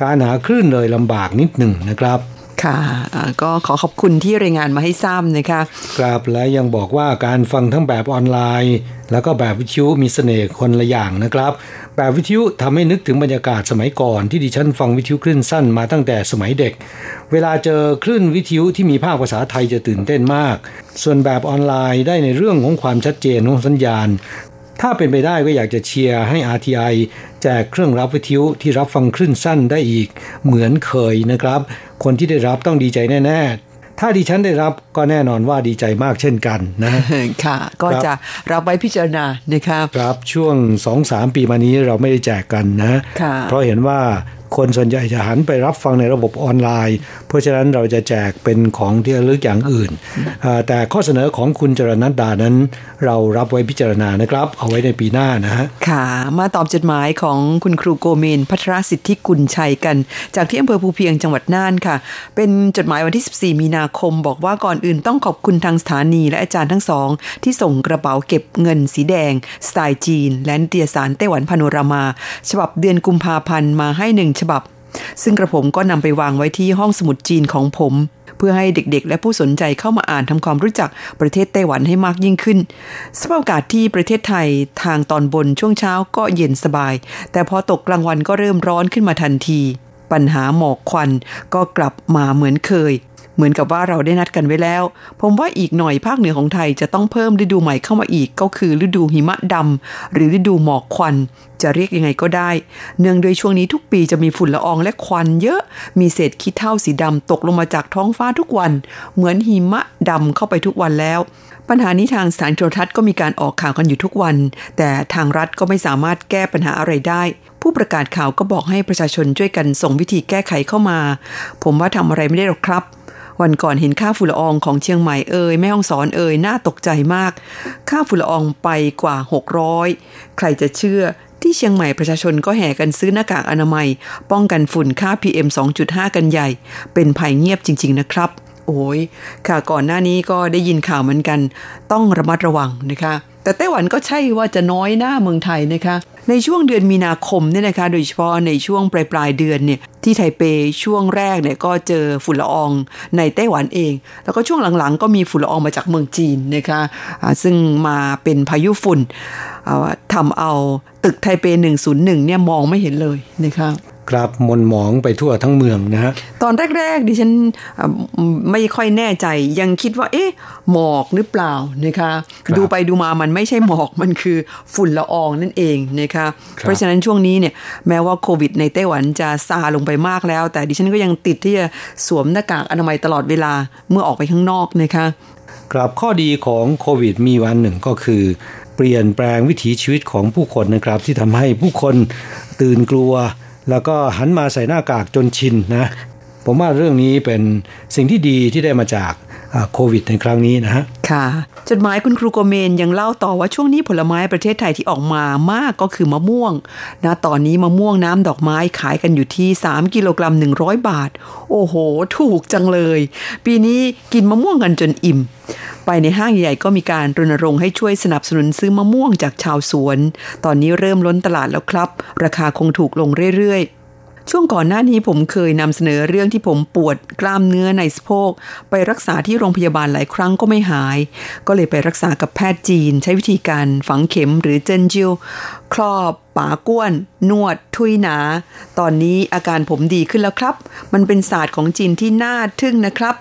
การหาคลื่นเลยลำบากนิดหนึ่งนะครับค่ะอ่าก็ขอขอบคุณที่รายงานมาให้ทราบนะคะครับและยังบอกว่าการฟังทั้งแบบออนไลน์ แล้วก็แบบวิทยุมีเสน่ห์คนละอย่างนะครับ แบบวิทยุทำให้นึกถึงบรรยากาศสมัยก่อนที่ดิฉันฟังวิทยุคลื่นสั้นมาตั้งแต่สมัยเด็ก เวลาเจอคลื่นวิทยุที่มีภาคภาษาไทยจะตื่นเต้นมาก ส่วนแบบออนไลน์ได้ในเรื่องของความชัดเจนของสัญญาณ ถ้าเป็นไปได้ก็อยากจะเชียร์ให้ RTI แจกเครื่องรับวิทยุที่รับฟังคลื่นสั้นได้อีก เหมือนเคยนะครับ คนที่ได้รับต้องดีใจแน่ ๆ ถ้าดิฉันได้รับก็แน่นอนว่าดีใจมากเช่นกันนะ ค่ะ ก็ครับจะรับไว้พิจารณานะคะครับช่วง2-3ปีมานี้เราไม่ได้แจกกันนะค่ะเพราะเห็นว่า คนส่วนใหญ่จะหันไปรับฟังในระบบออนไลน์ เพราะฉะนั้นเราจะแจกเป็นของที่ระลึกอย่างอื่น แต่ข้อเสนอของคุณจรณัตดานั้น เรารับไว้พิจารณานะครับ เอาไว้ในปีหน้านะฮะค่ะ มาตอบจดหมายของคุณครูโกเมนพัทรสิทธิกุลชัยกัน จากที่อำเภอภูเพียงจังหวัดน่านค่ะ เป็นจดหมายวันที่ 14 มีนาคม บอกว่าก่อนอื่นต้องขอบคุณทางสถานีและอาจารย์ทั้งสอง ที่ส่งกระเป๋าเก็บเงินสีแดงสไตล์จีน และนิตยสารไต้หวันพาโนรามา ฉบับเดือนกุมภาพันธ์มาให้หนึ่งฉบับ ซึ่งกระผมก็นำไปวางไว้ที่ห้องสมุดจีนของผม เพื่อให้เด็กๆ และผู้สนใจเข้ามาอ่านทำความรู้จักประเทศไต้หวันให้มากยิ่งขึ้นสภาพอากาศที่ประเทศไทยทางตอนบนช่วงเช้าก็เย็นสบาย แต่พอตกกลางวันก็เริ่มร้อนขึ้นมาทันที ปัญหาหมอกควันก็กลับมาเหมือนเคย เหมือนกับว่าเราได้นัดกันไว้แล้ว ผมว่าอีกหน่อยภาคเหนือของไทยจะต้องเพิ่มฤดูใหม่เข้ามาอีก ก็คือฤดูหิมะดำหรือฤดูหมอกควัน จะเรียกยังไงก็ได้ เนื่องโดยช่วงนี้ทุกปีจะมีฝุ่นละอองและควันเยอะ มีเศษขี้เถ้าสีดำตกลงมาจากท้องฟ้าทุกวัน เหมือนหิมะดำเข้าไปทุกวันแล้ว ปัญหานี้ทางสถารโทรทัศน์ก็มีการออกข่าวกันอยู่ทุกวัน แต่ทางรัฐก็ไม่สามารถแก้ปัญหาอะไรได้ผู้ประกาศข่าวก็บอกให้ประชาชนช่วยกันส่งวิธีแก้ไขเข้ามา ผมว่าทำอะไรไม่ได้หรอกครับ วันก่อนเห็นค่าฝุ่นละอองของเชียงใหม่เอ่ยแม่ฮ่องสอนเอ่ยน่าตกใจมาก ค่าฝุ่นละอองไปกว่า 600 ใครจะเชื่อที่เชียงใหม่ประชาชนก็แห่กันซื้อหน้ากากอนามัย ป้องกันฝุ่นค่า PM 2.5 กันใหญ่ เป็นภัยเงียบจริง ๆ นะครับ โอ้ยค่ะก่อนหน้านี้ก็ได้ยินข่าวเหมือนกัน ต้องระมัดระวังนะคะ แต่ไต้หวันก็ใช่ว่าจะน้อยหน้าเมืองไทยนะคะ ในช่วงเดือนมีนาคมเนี่ยนะคะโดยเฉพาะในช่วงปลายปลายเดือนเนี่ยที่ไทเปช่วงแรกเนี่ยก็เจอฝุ่นละอองในไต้หวันเอง แล้วก็ช่วงหลังๆ ก็มีฝุ่นละอองมาจากเมืองจีนนะคะซึ่งมาเป็นพายุฝุ่นทำเอาตึกไทเป 101เนี่ยมองไม่เห็นเลยนะคะ ครับมนหมองไปทั่วทั้งเมืองนะฮะตอนแรก ๆ ดิฉันไม่ค่อยแน่ใจยังคิดว่า เอ๊ะ หมอกหรือเปล่านะคะดูไปดูมามันไม่ใช่หมอกมันคือฝุ่นละอองนั่นเองนะคะเพราะฉะนั้นช่วงนี้เนี่ยแม้ว่าโควิดในไต้หวันจะซาลงไปมากแล้ว แต่ดิฉันก็ยังติดที่จะสวมหน้ากากอนามัยตลอดเวลาเมื่อออกไปข้างนอกนะคะครับข้อดีของโควิดมีวันหนึ่งก็คือ เปลี่ยนแปลงวิถีชีวิตของผู้คนนะครับ ที่ทำให้ผู้คนตื่นกลัว แล้วก็หันมาใส่หน้ากากจนชินนะ ผมว่าเรื่องนี้เป็นสิ่งที่ดีที่ได้มาจาก โควิดในครั้งนี้นะฮะ ค่ะ จดหมายคุณครูโกเมนยังเล่าต่อว่าช่วงนี้ผลไม้ประเทศไทยที่ออกมามากก็คือมะม่วงนะตอนนี้มะม่วงน้ำดอกไม้ขายกันอยู่ที่ 3 กิโลกรัม 100 บาท โอ้โห ถูกจังเลย ปีนี้กินมะม่วงกันจนอิ่ม ไปในห้างใหญ่ก็มีการรณรงค์ให้ช่วยสนับสนุนซื้อมะม่วงจากชาวสวน ตอนนี้เริ่มล้นตลาดแล้วครับ ราคาคงถูกลงเรื่อยๆ ช่วงก่อนหน้านี้ผมเคยนำเสนอเรื่องที่ผมปวดกล้ามเนื้อในสะโพกไปรักษาที่โรงพยาบาลหลายครั้งก็ไม่หาย ก็เลยไปรักษากับแพทย์จีน ใช้วิธีการฝังเข็มหรือเจนจิลครอบป๋าก้วน นวด ทุยหนา ตอนนี้อาการผมดีขึ้นแล้วครับ มันเป็นศาสตร์ของจีนที่น่าทึ่งนะครับ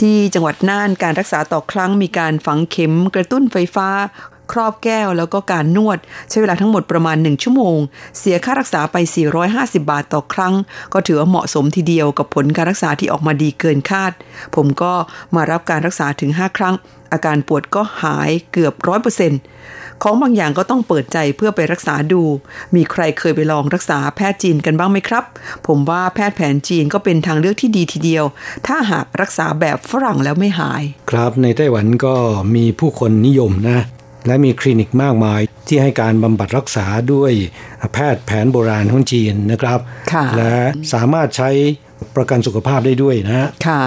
ที่จังหวัดน่านการรักษาต่อครั้งมีการฝังเข็มกระตุ้นไฟฟ้า ครอบแก้วแล้วก็การนวด ใช้เวลาทั้งหมดประมาณ 1 ชั่วโมง เสียค่ารักษาไป 450 บาทต่อครั้ง ก็ถือว่าเหมาะสมทีเดียวกับผลการรักษาที่ออกมาดีเกินคาด ผมก็มารับการรักษาถึง 5 ครั้ง อาการปวดก็หายเกือบร้อยเปอร์เซ็นต์ของบางอย่างก็ต้องเปิดใจเพื่อไปรักษาดู มีใครเคยไปลองรักษาแพทย์จีนกันบ้างไหมครับ ผมว่าแพทย์แผนจีนก็เป็นทางเลือกที่ดีทีเดียว ถ้าหากรักษาแบบฝรั่งแล้วไม่หาย ครับในไต้หวันก็มีผู้คนนิยมนะ และมีคลินิกมากมายที่ให้การบำบัดรักษาด้วยแพทย์แผนโบราณของจีนนะครับ และสามารถใช้ประกันสุขภาพได้ด้วยนะ ค่ะ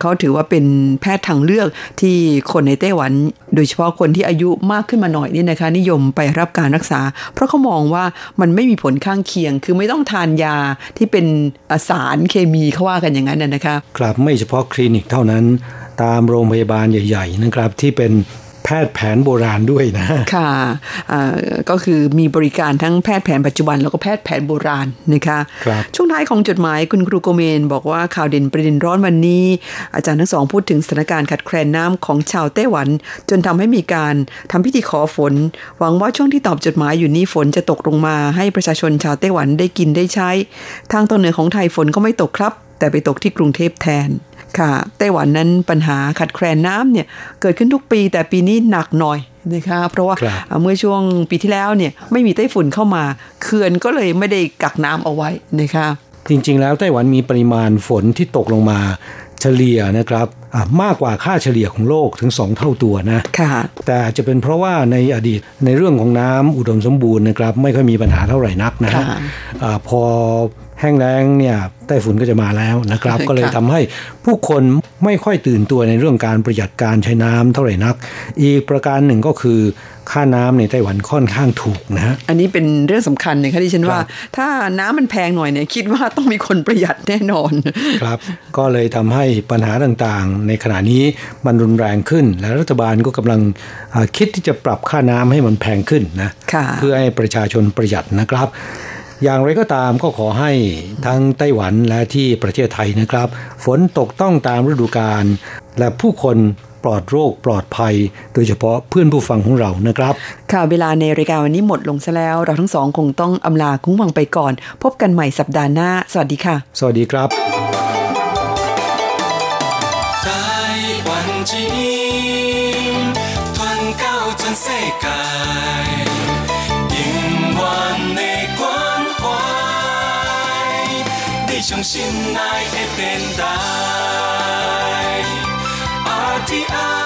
เขาถือว่าเป็นแพทย์ทางเลือกที่คนในไต้หวัน โดยเฉพาะคนที่อายุมากขึ้นมาหน่อยนี่นะคะ นิยมไปรับการรักษา เพราะเขามองว่ามันไม่มีผลข้างเคียง คือไม่ต้องทานยาที่เป็นสารเคมีเขาว่ากันอย่างนั้นนะคะ ครับไม่เฉพาะคลินิกเท่านั้น ตามโรงพยาบาลใหญ่ ๆ นะครับ ที่เป็นแพทย์แผนโบราณด้วยนะ ค่ะก็คือมีบริการทั้งแพทย์แผนปัจจุบันแล้วก็แพทย์แผนโบราณนะคะคช่วงท้ายของจดหมายคุณครูโกเมน บอกว่าข่าวเด่นประเด็นร้อนวันนี้ อาจารย์ทั้งสองพูดถึงสถานการณ์ขัดแคลนน้ำของชาวไต้หวัน จนทำให้มีการทำพิธีขอฝน หวังว่าช่วงที่ตอบจดหมายอยู่นี้ฝนจะตกลงมา ให้ประชาชนชาวไต้หวันได้กินได้ใช้ ทางตอนเหนือของไทยฝนก็ไม่ตกครับ แต่ไปตกที่กรุงเทพแทนค่ะไต้หวันนั้นปัญหาขัดแคลนน้ำเนี่ยเกิดขึ้นทุกปีแต่ปีนี้หนักหน่อยนะคะเพราะว่าเมื่อช่วงปีที่แล้วเนี่ยไม่มีไต้ฝุ่นเข้ามาเขื่อนก็เลยไม่ได้กักน้ำเอาไว้นะคะจริงๆ แล้วไต้หวันมีปริมาณฝนที่ตกลงมาเฉลี่ยนะครับมากกว่าค่าเฉลี่ยของโลกถึง 2 เท่าตัวนะแต่จะเป็นเพราะว่าในอดีตในเรื่องของน้ำอุดมสมบูรณ์นะครับไม่ค่อยมีปัญหาเท่าไหร่นักนะอพอ แห้งแล้งเนี่ยไต้ฝุ่นก็จะมาแล้วนะครับ ก็เลยทำให้ผู้คนไม่ค่อยตื่นตัวในเรื่องการประหยัดการใช้น้ำเท่าไหร่นัก อีกประการหนึ่งก็คือค่าน้ำในไต้หวันค่อนข้างถูกนะฮะอันนี้เป็นเรื่องสำคัญนะคะที่ฉันว่า ถ้าน้ำมันแพงหน่อยเนี่ยคิดว่าต้องมีคนประหยัดแน่นอนครับ ก็เลยทำให้ปัญหาต่างๆ ในขณะนี้มันรุนแรงขึ้น และรัฐบาลก็กำลังคิดที่จะปรับค่าน้ำให้มันแพงขึ้นนะเพื่อให้ประชาชนประหยัดนะครับ อย่างไรก็ตามก็ขอให้ทั้งไต้หวันและที่ประเทศไทยนะครับ ฝนตกต้องตามฤดูกาลและผู้คนปลอดโรคปลอดภัย โดยเฉพาะเพื่อนผู้ฟังของเรานะครับ ข่าวเวลาในรายการวันนี้หมดลงซะแล้ว เราทั้งสองคงต้องอำลาคุ้งวังไปก่อน พบกันใหม่สัปดาห์หน้า สวัสดีค่ะ สวัสดีครับ 心内的电台，RTI。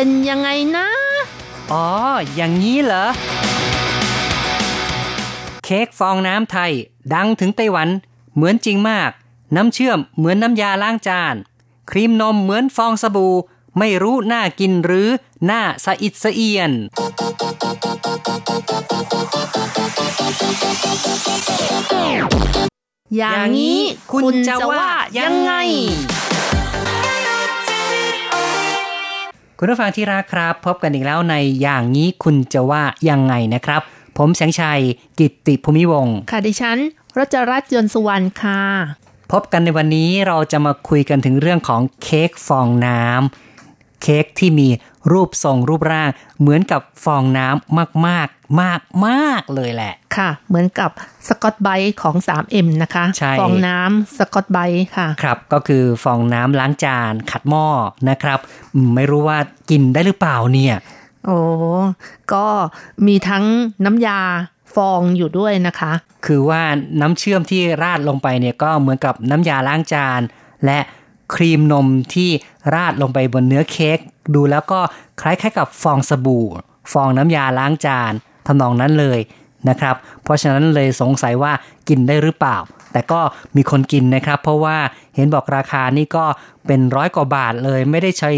เป็นยังไงนะ อ๋อ อย่างนี้เหรอ เค้กฟองน้ำไทย ดังถึงไต้หวัน เหมือนจริงมาก น้ำเชื่อมเหมือนน้ำยาล้างจาน ครีมนมเหมือนฟองสบู่ ไม่รู้น่ากินหรือน่าสะอิดสะเอียน อย่างนี้คุณจะว่ายังไง คุณผู้ฟังที่รักครับ พบกันอีกแล้วในอย่างนี้คุณจะว่ายังไงนะครับ ผมแสงชัย กิตติภูมิวงศ์ค่ะดิฉันรจรัตน์ยนต์สุวรรณค่ะ พบกันในวันนี้เราจะมาคุยกันถึงเรื่องของเค้กฟองน้ำเค้กที่มี รูปทรงรูปร่างเหมือนกับฟองน้ำมากๆมากมากๆเลยแหละ ค่ะ เหมือนกับสกอตไบรท์ของ 3M นะคะใช่ฟองน้ำสกอตไบรท์ค่ะ ครับ ก็คือฟองน้ำล้างจานขัดหม้อนะครับอืมไม่รู้ว่ากินได้หรือเปล่าเนี่ย โอ้ก็มีทั้งน้ำยาฟองอยู่ด้วยนะคะ คือว่าน้ำเชื่อมที่ราดลงไปเนี่ยก็เหมือนกับน้ำยาล้างจาน และครีมนมที่ราดลงไปบนเนื้อเค้ก ดูแล้วก็คล้ายๆกับฟองสบู่ ฟองน้ำยาล้างจานทำนองนั้นเลยนะครับ เพราะฉะนั้นเลยสงสัยว่ากินได้หรือเปล่า แต่ก็มีคนกินนะครับ เพราะว่าเห็นบอกราคานี่ก็เป็นร้อยกว่าบาทเลย ไม่ได้ใช้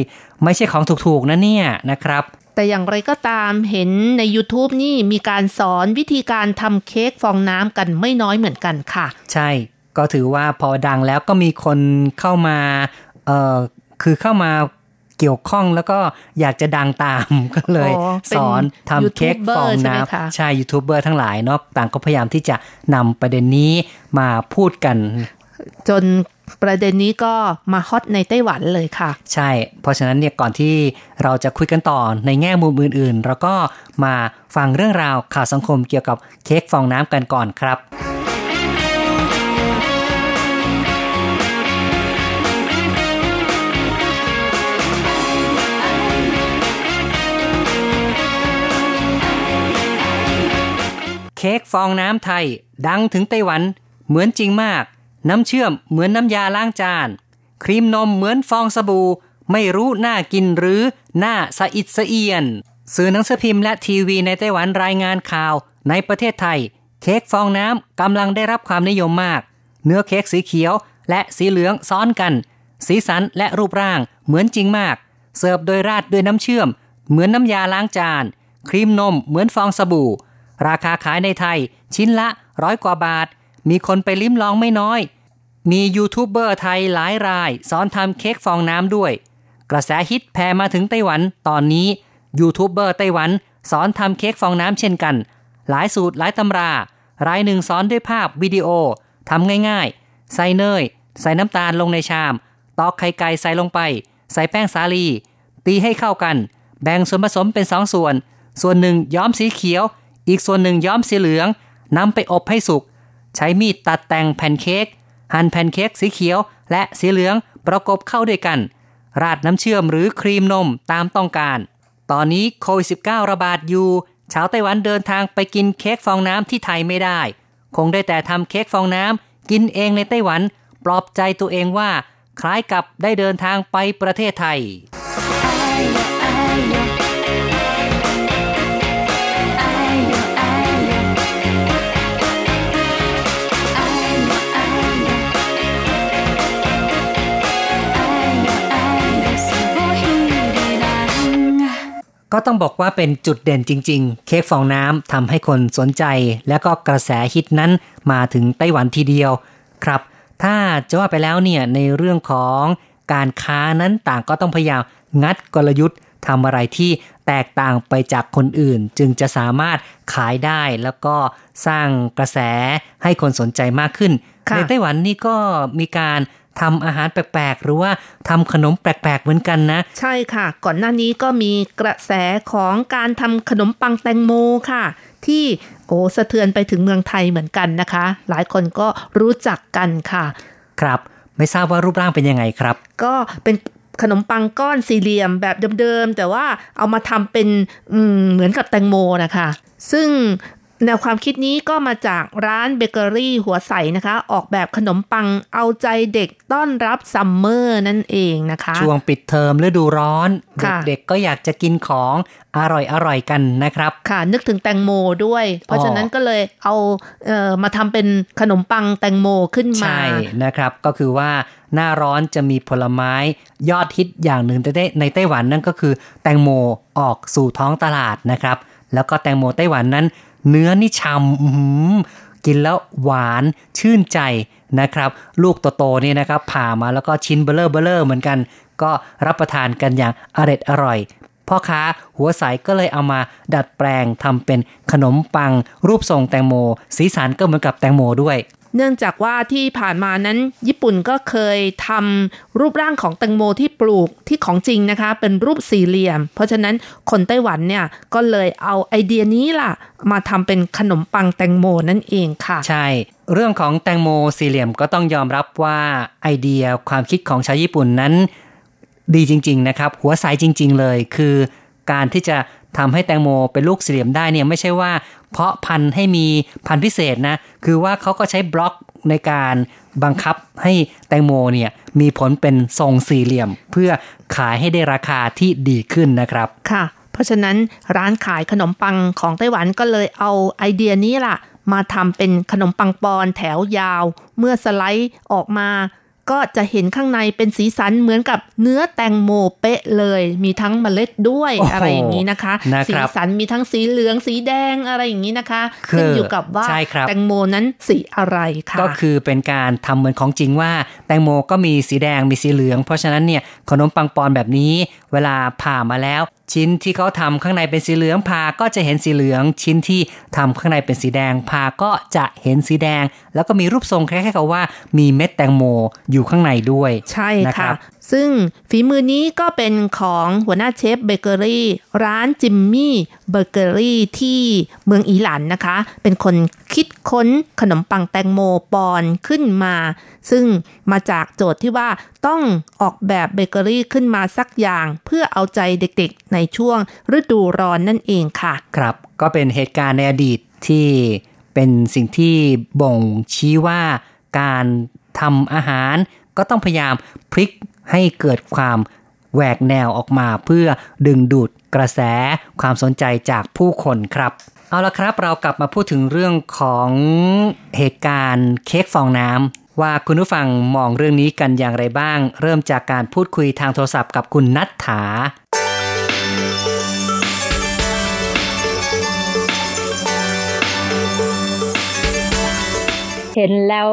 ไม่ใช่ของถูกๆนะเนี่ยนะครับแต่อย่างไรก็ตามเห็นใน YouTube นี่มีการสอนวิธีการทำเค้กฟองน้ำกันไม่น้อยเหมือนกันค่ะ ใช่ ก็ถือว่าพอดังแล้วก็มีคนเข้ามาเอ่อคือเข้ามา เกี่ยวข้องแล้วก็อยากจะดังตามก็เลยอ๋อเป็นสอนทำเค้กฟอง YouTuber ใช่ไหมน้คะำใช่ยูทูบเบอร์ทั้งหลายเนาะต่างก็พยายามที่จะนำประเด็นนี้มาพูดกัน จนประเด็นนี้ก็มาฮอตในไต้หวันเลยค่ะ ใช่ เพราะฉะนั้นเนี่ยก่อนที่เราจะคุยกันต่อในแง่มุมอื่นๆ เราก็มาฟังเรื่องราวข่าวสังคมเกี่ยวกับเค้กฟองน้ำกันก่อนครับ เค้กฟองน้ำไทย ดังถึงไต้หวัน เหมือนจริงมาก น้ำเชื่อมเหมือนน้ำยาล้างจาน ครีมนมเหมือนฟองสบู่ ไม่รู้น่ากินหรือน่าสะอิดสะเอียน สื่อหนังสือพิมพ์และทีวีในไต้หวันรายงานข่าวในประเทศไทย เค้กฟองน้ำกำลังได้รับความนิยมมาก เนื้อเค้กสีเขียวและสีเหลืองซ้อนกัน สีสันและรูปร่างเหมือนจริงมาก เสิร์ฟโดยราดด้วยน้ำเชื่อม เหมือนน้ำยาล้างจาน ครีมนมเหมือนฟองสบู่ ราคาขายในไทย ชิ้นละร้อยกว่าบาท มีคนไปลิ้มลองไม่น้อย มียูทูบเบอร์ไทยหลายรายสอนทำเค้กฟองน้ำด้วย กระแสฮิตแผ่มาถึงไต้หวัน ตอนนี้ยูทูบเบอร์ไต้หวันสอนทำเค้กฟองน้ำเช่นกัน หลายสูตรหลายตำรา รายหนึ่งสอนด้วยภาพวิดีโอทำง่ายๆ ใส่เนย ใส่น้ำตาลลงในชาม ตอกไข่ไก่ใส่ลงไป ใส่แป้งสาลี ตีให้เข้ากัน แบ่งส่วนผสมเป็นสองส่วน ส่วนหนึ่งย้อมสีเขียว อีกส่วนหนึ่งย้อมสีเหลืองนำไปอบให้สุก ใช้มีดตัดแต่งแผ่นเค้กหั่นแผ่นเค้กสีเขียว และสีเหลืองประกบเข้าด้วยกัน ราดน้ำเชื่อมหรือครีมนมตามต้องการ ตอนนี้โควิด -19 ระบาดอยู่ ชาวไต้หวันเดินทางไปกินเค้กฟองน้ำที่ไทยไม่ได้ คงได้แต่ทำเค้กฟองน้ำกินเองในไต้หวัน ปลอบใจตัวเองว่า คล้ายกับได้เดินทางไปประเทศไทย ก็ต้องบอกว่าเป็นจุดเด่นจริง ๆ เค้กฟองน้ำทำให้คนสนใจ และก็กระแสฮิตนั้นมาถึงไต้หวันทีเดียวครับ ถ้าจะว่าไปแล้วเนี่ยในเรื่องของการค้านั้นต่างก็ต้องพยายามงัดกลยุทธ์ทำอะไรที่แตกต่างไปจากคนอื่น จึงจะสามารถขายได้แล้วก็สร้างกระแสให้คนสนใจมากขึ้นค่ะในไต้หวันนี่ก็มีการ ทำอาหารแปลกๆ หรือว่าทำขนมแปลกๆ เหมือนกันนะ ใช่ค่ะ ก่อนหน้านี้ก็มีกระแสของการทำขนมปังแตงโมค่ะ ที่โอ้สะเทือนไปถึงเมืองไทยเหมือนกันนะคะ หลายคนก็รู้จักกันค่ะ ครับไม่ทราบว่ารูปร่างเป็นยังไงครับ ก็เป็นขนมปังก้อนสี่เหลี่ยมแบบเดิมๆ แต่ว่าเอามาทำเป็นอืมเหมือนกับแตงโมนะคะ ซึ่ง แนวความคิดนี้ก็มาจากร้านเบเกอรี่หัวใสนะคะ ออกแบบขนมปังเอาใจเด็กต้อนรับ summer นั่นเองนะคะ ช่วงปิดเทอมฤดูร้อนค่ะเด็กๆก็อยากจะกินของอร่อยๆกันนะครับ ค่ะ นึกถึงแตงโมด้วย เพราะฉะนั้นก็เลยเอาเอ่อมาทำเป็นขนมปังแตงโมขึ้นมา ใช่นะครับ ก็คือว่าหน้าร้อนจะมีผลไม้ยอดฮิตอย่างหนึ่งในไต้ในไต้หวันนั่นก็คือแตงโมออกสู่ท้องตลาดนะครับ แล้วก็แตงโมไต้หวันนั้น เนื้อนี่ฉ่ำกินแล้วหวานชื่นใจนะครับ ลูกโตๆนี่นะครับผ่ามาแล้วก็ชิ้นเบ้อเร่อเบ้อเร่อเหมือนกัน ก็รับประทานกันอย่างเอร็ดอร่อยพ่อค้าหัวใสก็เลยเอามาดัดแปลงทำเป็นขนมปังรูปทรงแตงโม สีสันก็เหมือนกับแตงโมด้วย เนื่องจากว่าที่ผ่านมานั้น ญี่ปุ่นก็เคยทำรูปร่างของแตงโมที่ปลูกที่ของจริงนะคะ เป็นรูปสี่เหลี่ยม เพราะฉะนั้นคนไต้หวันเนี่ยก็เลยเอาไอเดียนี้ล่ะ มาทำเป็นขนมปังแตงโมนั่นเองค่ะ ใช่ เรื่องของแตงโมสี่เหลี่ยมก็ต้องยอมรับว่าไอเดียความคิดของชาวญี่ปุ่นนั้น ดีจริง ๆ นะครับ หัวใสจริง ๆ เลย คือการที่จะ ทำให้แตงโมเป็นลูกสี่เหลี่ยมได้เนี่ยไม่ใช่ว่า เพาะพันธุ์ให้มีพันธุ์พิเศษนะ คือว่าเขาก็ใช้บล็อกในการบังคับให้แตงโมเนี่ยมีผลเป็นทรงสี่เหลี่ยม เพื่อขายให้ได้ราคาที่ดีขึ้นนะครับค่ะ เพราะฉะนั้นร้านขายขนมปังของไต้หวันก็เลยเอาไอเดียนี้ล่ะ มาทำเป็นขนมปังปอนแถวยาว เมื่อสไลด์ออกมา ก็จะเห็นข้างในเป็นสีสันเหมือนกับเนื้อแตงโมเป๊ะเลย มีทั้งเมล็ดด้วยโอ้โหอะไรอย่างนี้นะคะนะครับสีสันมีทั้งสีเหลืองสีแดงอะไรอย่างนี้นะคะคือขึ้นอยู่กับว่าใช่ครับแตงโมนั้นสีอะไรค่ะก็คือเป็นการทำเหมือนของจริงว่า แตงโมก็มีสีแดงมีสีเหลือง เพราะฉะนั้นเนี่ยขนมปังปอนแบบนี้ เวลาผ่ามาแล้ว ชิ้นที่เขาทำข้างในเป็นสีเหลืองผ่าก็จะเห็นสีเหลือง ชิ้นที่ทำข้างในเป็นสีแดงผ่าก็จะเห็นสีแดง แล้วก็มีรูปทรงคล้ายๆกับว่ามีเม็ดแตงโมอยู่ข้างในด้วยใช่นะคค่ะรับซึ่งฝีมือนี้ก็เป็นของหัวหน้าเชฟเบเกอรี่ ร้านจิมมี่เบเกอรี่ที่เมืองอีหลันนะคะ เป็นคนคิดค้นขนมปังแตงโมปอนขึ้นมา ซึ่งมาจากโจทย์ที่ว่าต้องออกแบบเบเกอรี่ขึ้นมาสักอย่าง เพื่อเอาใจเด็กๆในช่วงฤดูร้อนนั่นเองค่ะ ครับ ก็เป็นเหตุการณ์ในอดีตที่เป็นสิ่งที่บ่งชี้ว่าการทำอาหาร ก็ต้องพยายามพลิกให้เกิดความแหวกแนวออกมาเพื่อดึงดูดกระแสความสนใจจากผู้คนครับ เอาละครับเรากลับมาพูดถึงเรื่องของเหตุการณ์เค้กฟองน้ำว่าคุณผู้ฟังมองเรื่องนี้กันอย่างไรบ้าง เริ่มจากการพูดคุยทางโทรศัพท์กับคุณนัทถาเห็นแล้ว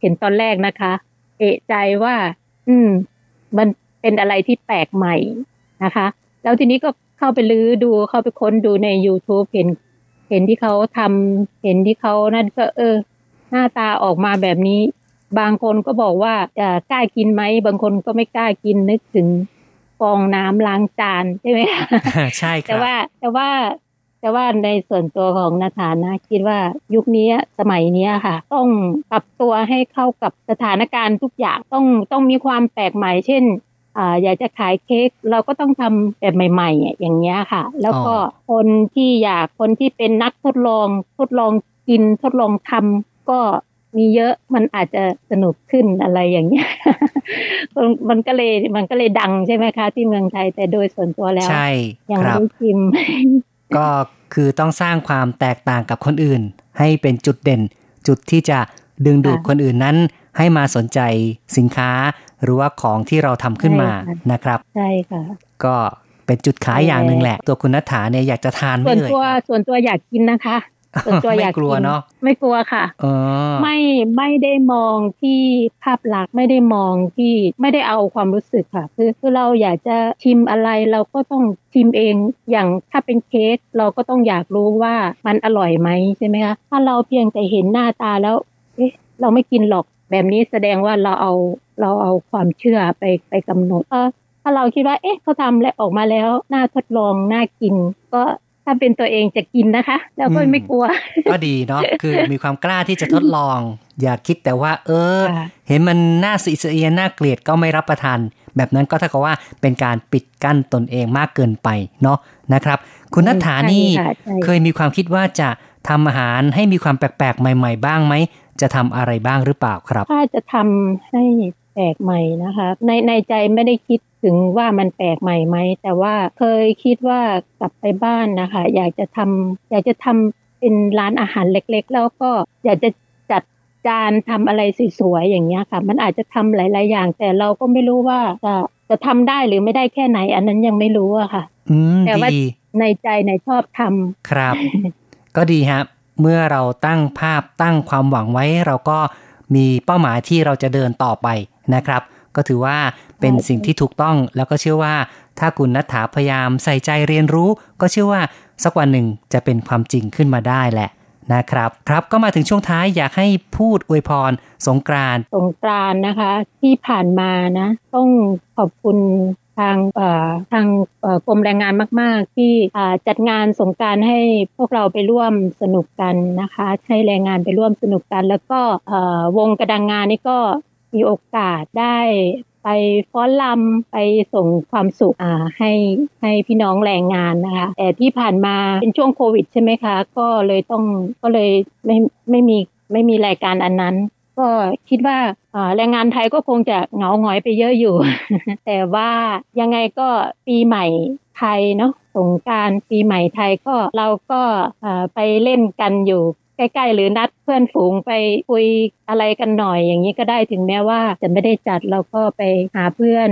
เห็นตอนแรกนะคะ เอะใจว่า อืม มันเป็นอะไรที่แปลกใหม่นะคะ แล้วทีนี้ก็เข้าไปลื้อดูเข้าไปค้นดูใน YouTube เห็น เห็นที่เขาทำเห็นที่เขานั่นก็เออ หน้าตาออกมาแบบนี้ บางคนก็บอกว่าเอ่อกล้ากินไหมบางคนก็ไม่กล้ากินนึกถึงฟองน้ำล้างจานใช่ไหมคะใช่คแต่รับว่าแต่ว่าแต่ว่าในส่วนตัวของนาธานนะ คิดว่ายุคนี้สมัยเนี้ยค่ะ ต้องปรับตัวให้เข้ากับสถานการณ์ทุกอย่างต้องต้องมีความแปลกใหม่ เช่น อ่าอยากจะขายเค้กเราก็ต้องทำแบบใหม่ๆอะอย่างเงี้ยค่ะ แล้วก็อ๋อคนที่อยากคนที่เป็นนักทดลองทดลองกินทดลองทำก็มีเยอะมันอาจจะสนุกขึ้นอะไรอย่างเงี้ยมันมันก็เลยมันก็เลยดังใช่ไหมคะ ที่เมืองไทยแต่โดยส่วนตัวแล้วใช่ยังคไม่รับได้ชิม ก็คือต้องสร้างความแตกต่างกับคนอื่น ให้เป็นจุดเด่น จุดที่จะดึงดูดค่ะคนอื่นนั้น ให้มาสนใจสินค้าหรือว่าของที่เราทำขึ้นมาใช่ค่ะนะครับใช่ค่ะ ก็เป็นจุดขายอย่างหนึ่งแหละ ตัวคุณนัฐถาเนี่ยอยากจะทานไหม่ส่วนเลยตัวครับส่วนตัวอยากกินนะคะส่วนตัวอยากไม่กลัวเนอะไม่กลัวค่ะเออไม่ไม่ได้มองที่ภาพลักษณ์ไม่ได้มองที่ไม่ได้เอาความรู้สึกค่ะ คือคือเราอยากจะชิมอะไรเราก็ต้องชิมเองอย่างถ้าเป็นเค้กเราก็ต้องอยากรู้ว่ามันอร่อยไหมใช่ไหมคะถ้าเราเพียงแต่เห็นหน้าตาแล้ว เอ๊ะ เราไม่กินหรอก แบบนี้แสดงว่าเราเอาเราเอาความเชื่อไปไปกำหนดเออถ้าเราคิดว่า เอ๊ะเขาทำและออกมาแล้วน่าทดลองน่ากิน ก็ถ้าเป็นตัวเองจะกินนะคะ แล้วก็อืมไม่กลัว ก็ดีเนาะคือมีความกล้าที่จะทดลอง อย่าคิดแต่ว่า เออค่ะเห็นมันน่าสีเสียนน่าเกลียดก็ไม่รับประทาน แบบนั้นก็เท่ากับว่าเป็นการปิดกั้นตนเองมากเกินไปเนาะนะครับ คุณนัฐฐานี่ใช่ค่ะใช่เคยมีความคิดว่าจะทำอาหารให้มีความแปลกๆ ใหม่ ๆ บ้างไหม จะทำอะไรบ้างหรือเปล่าครับ ถ้าจะทำให้แปลกใหม่นะคะ ในในใจไม่ได้คิดถึงว่ามันแปลกใหม่ไหม แต่ว่าเคยคิดว่ากลับไปบ้านนะคะ อยากจะทำอยากจะทำเป็นร้านอาหารเล็กๆ แล้วก็อยากจะจัดจานทำอะไรสวยๆอย่างเงี้ยค่ะ มันอาจจะทำหลาย ๆ อย่าง แต่เราก็ไม่รู้ว่าจะจะทำได้หรือไม่ได้แค่ไหน อันนั้นยังไม่รู้อะค่ะอืมแต่ว่าดีในใจในชอบทำครับ ก็ดีครับ เมื่อเราตั้งภาพตั้งความหวังไว้ เราก็มีเป้าหมายที่เราจะเดินต่อไปนะครับ ก็ถือว่าเป็นสิ่งที่ถูกต้องแล้วก็เชื่อว่า ถ้าคุณนัฐาพยายามใส่ใจเรียนรู้ ก็เชื่อว่าสักวันหนึ่งจะเป็นความจริงขึ้นมาได้แหละนะครับครับก็มาถึงช่วงท้ายอยากให้พูดอวยพรสงกรานสงกรานนะคะ ที่ผ่านมานะ ต้องขอบคุณ ทางเอ่อทางเอ่อกรมแรงงานมาก ๆ ที่อ่าจัดงานสงการให้พวกเราไปร่วมสนุกกันนะคะให้แรงงานไปร่วมสนุกกัน แล้วก็เอ่อวงกระดังงานนี่ก็มีโอกาสได้ไปฟ้อนลำไปส่งความสุขอ่าให้ให้พี่น้องแรงงานนะคะแต่ที่ผ่านมาเป็นช่วงโควิดใช่ไหมคะ ก็เลยต้องก็เลยไม่ไม่มีไม่มีรายการอันนั้น ก็คิดว่า แรงงานไทยก็คงจะเหงาหงอยไปเยอะอยู่ แต่ว่ายังไงก็ปีใหม่ไทยเนาะสงการปีใหม่ไทยก็เราก็ไปเล่นกันอยู่ ใกล้ๆ หรือนัดเพื่อนฝูงไปคุยอะไรกันหน่อยอย่างนี้ก็ได้ถึงแม้ว่าจะไม่ได้จัดเราก็ไปหาเพื่อน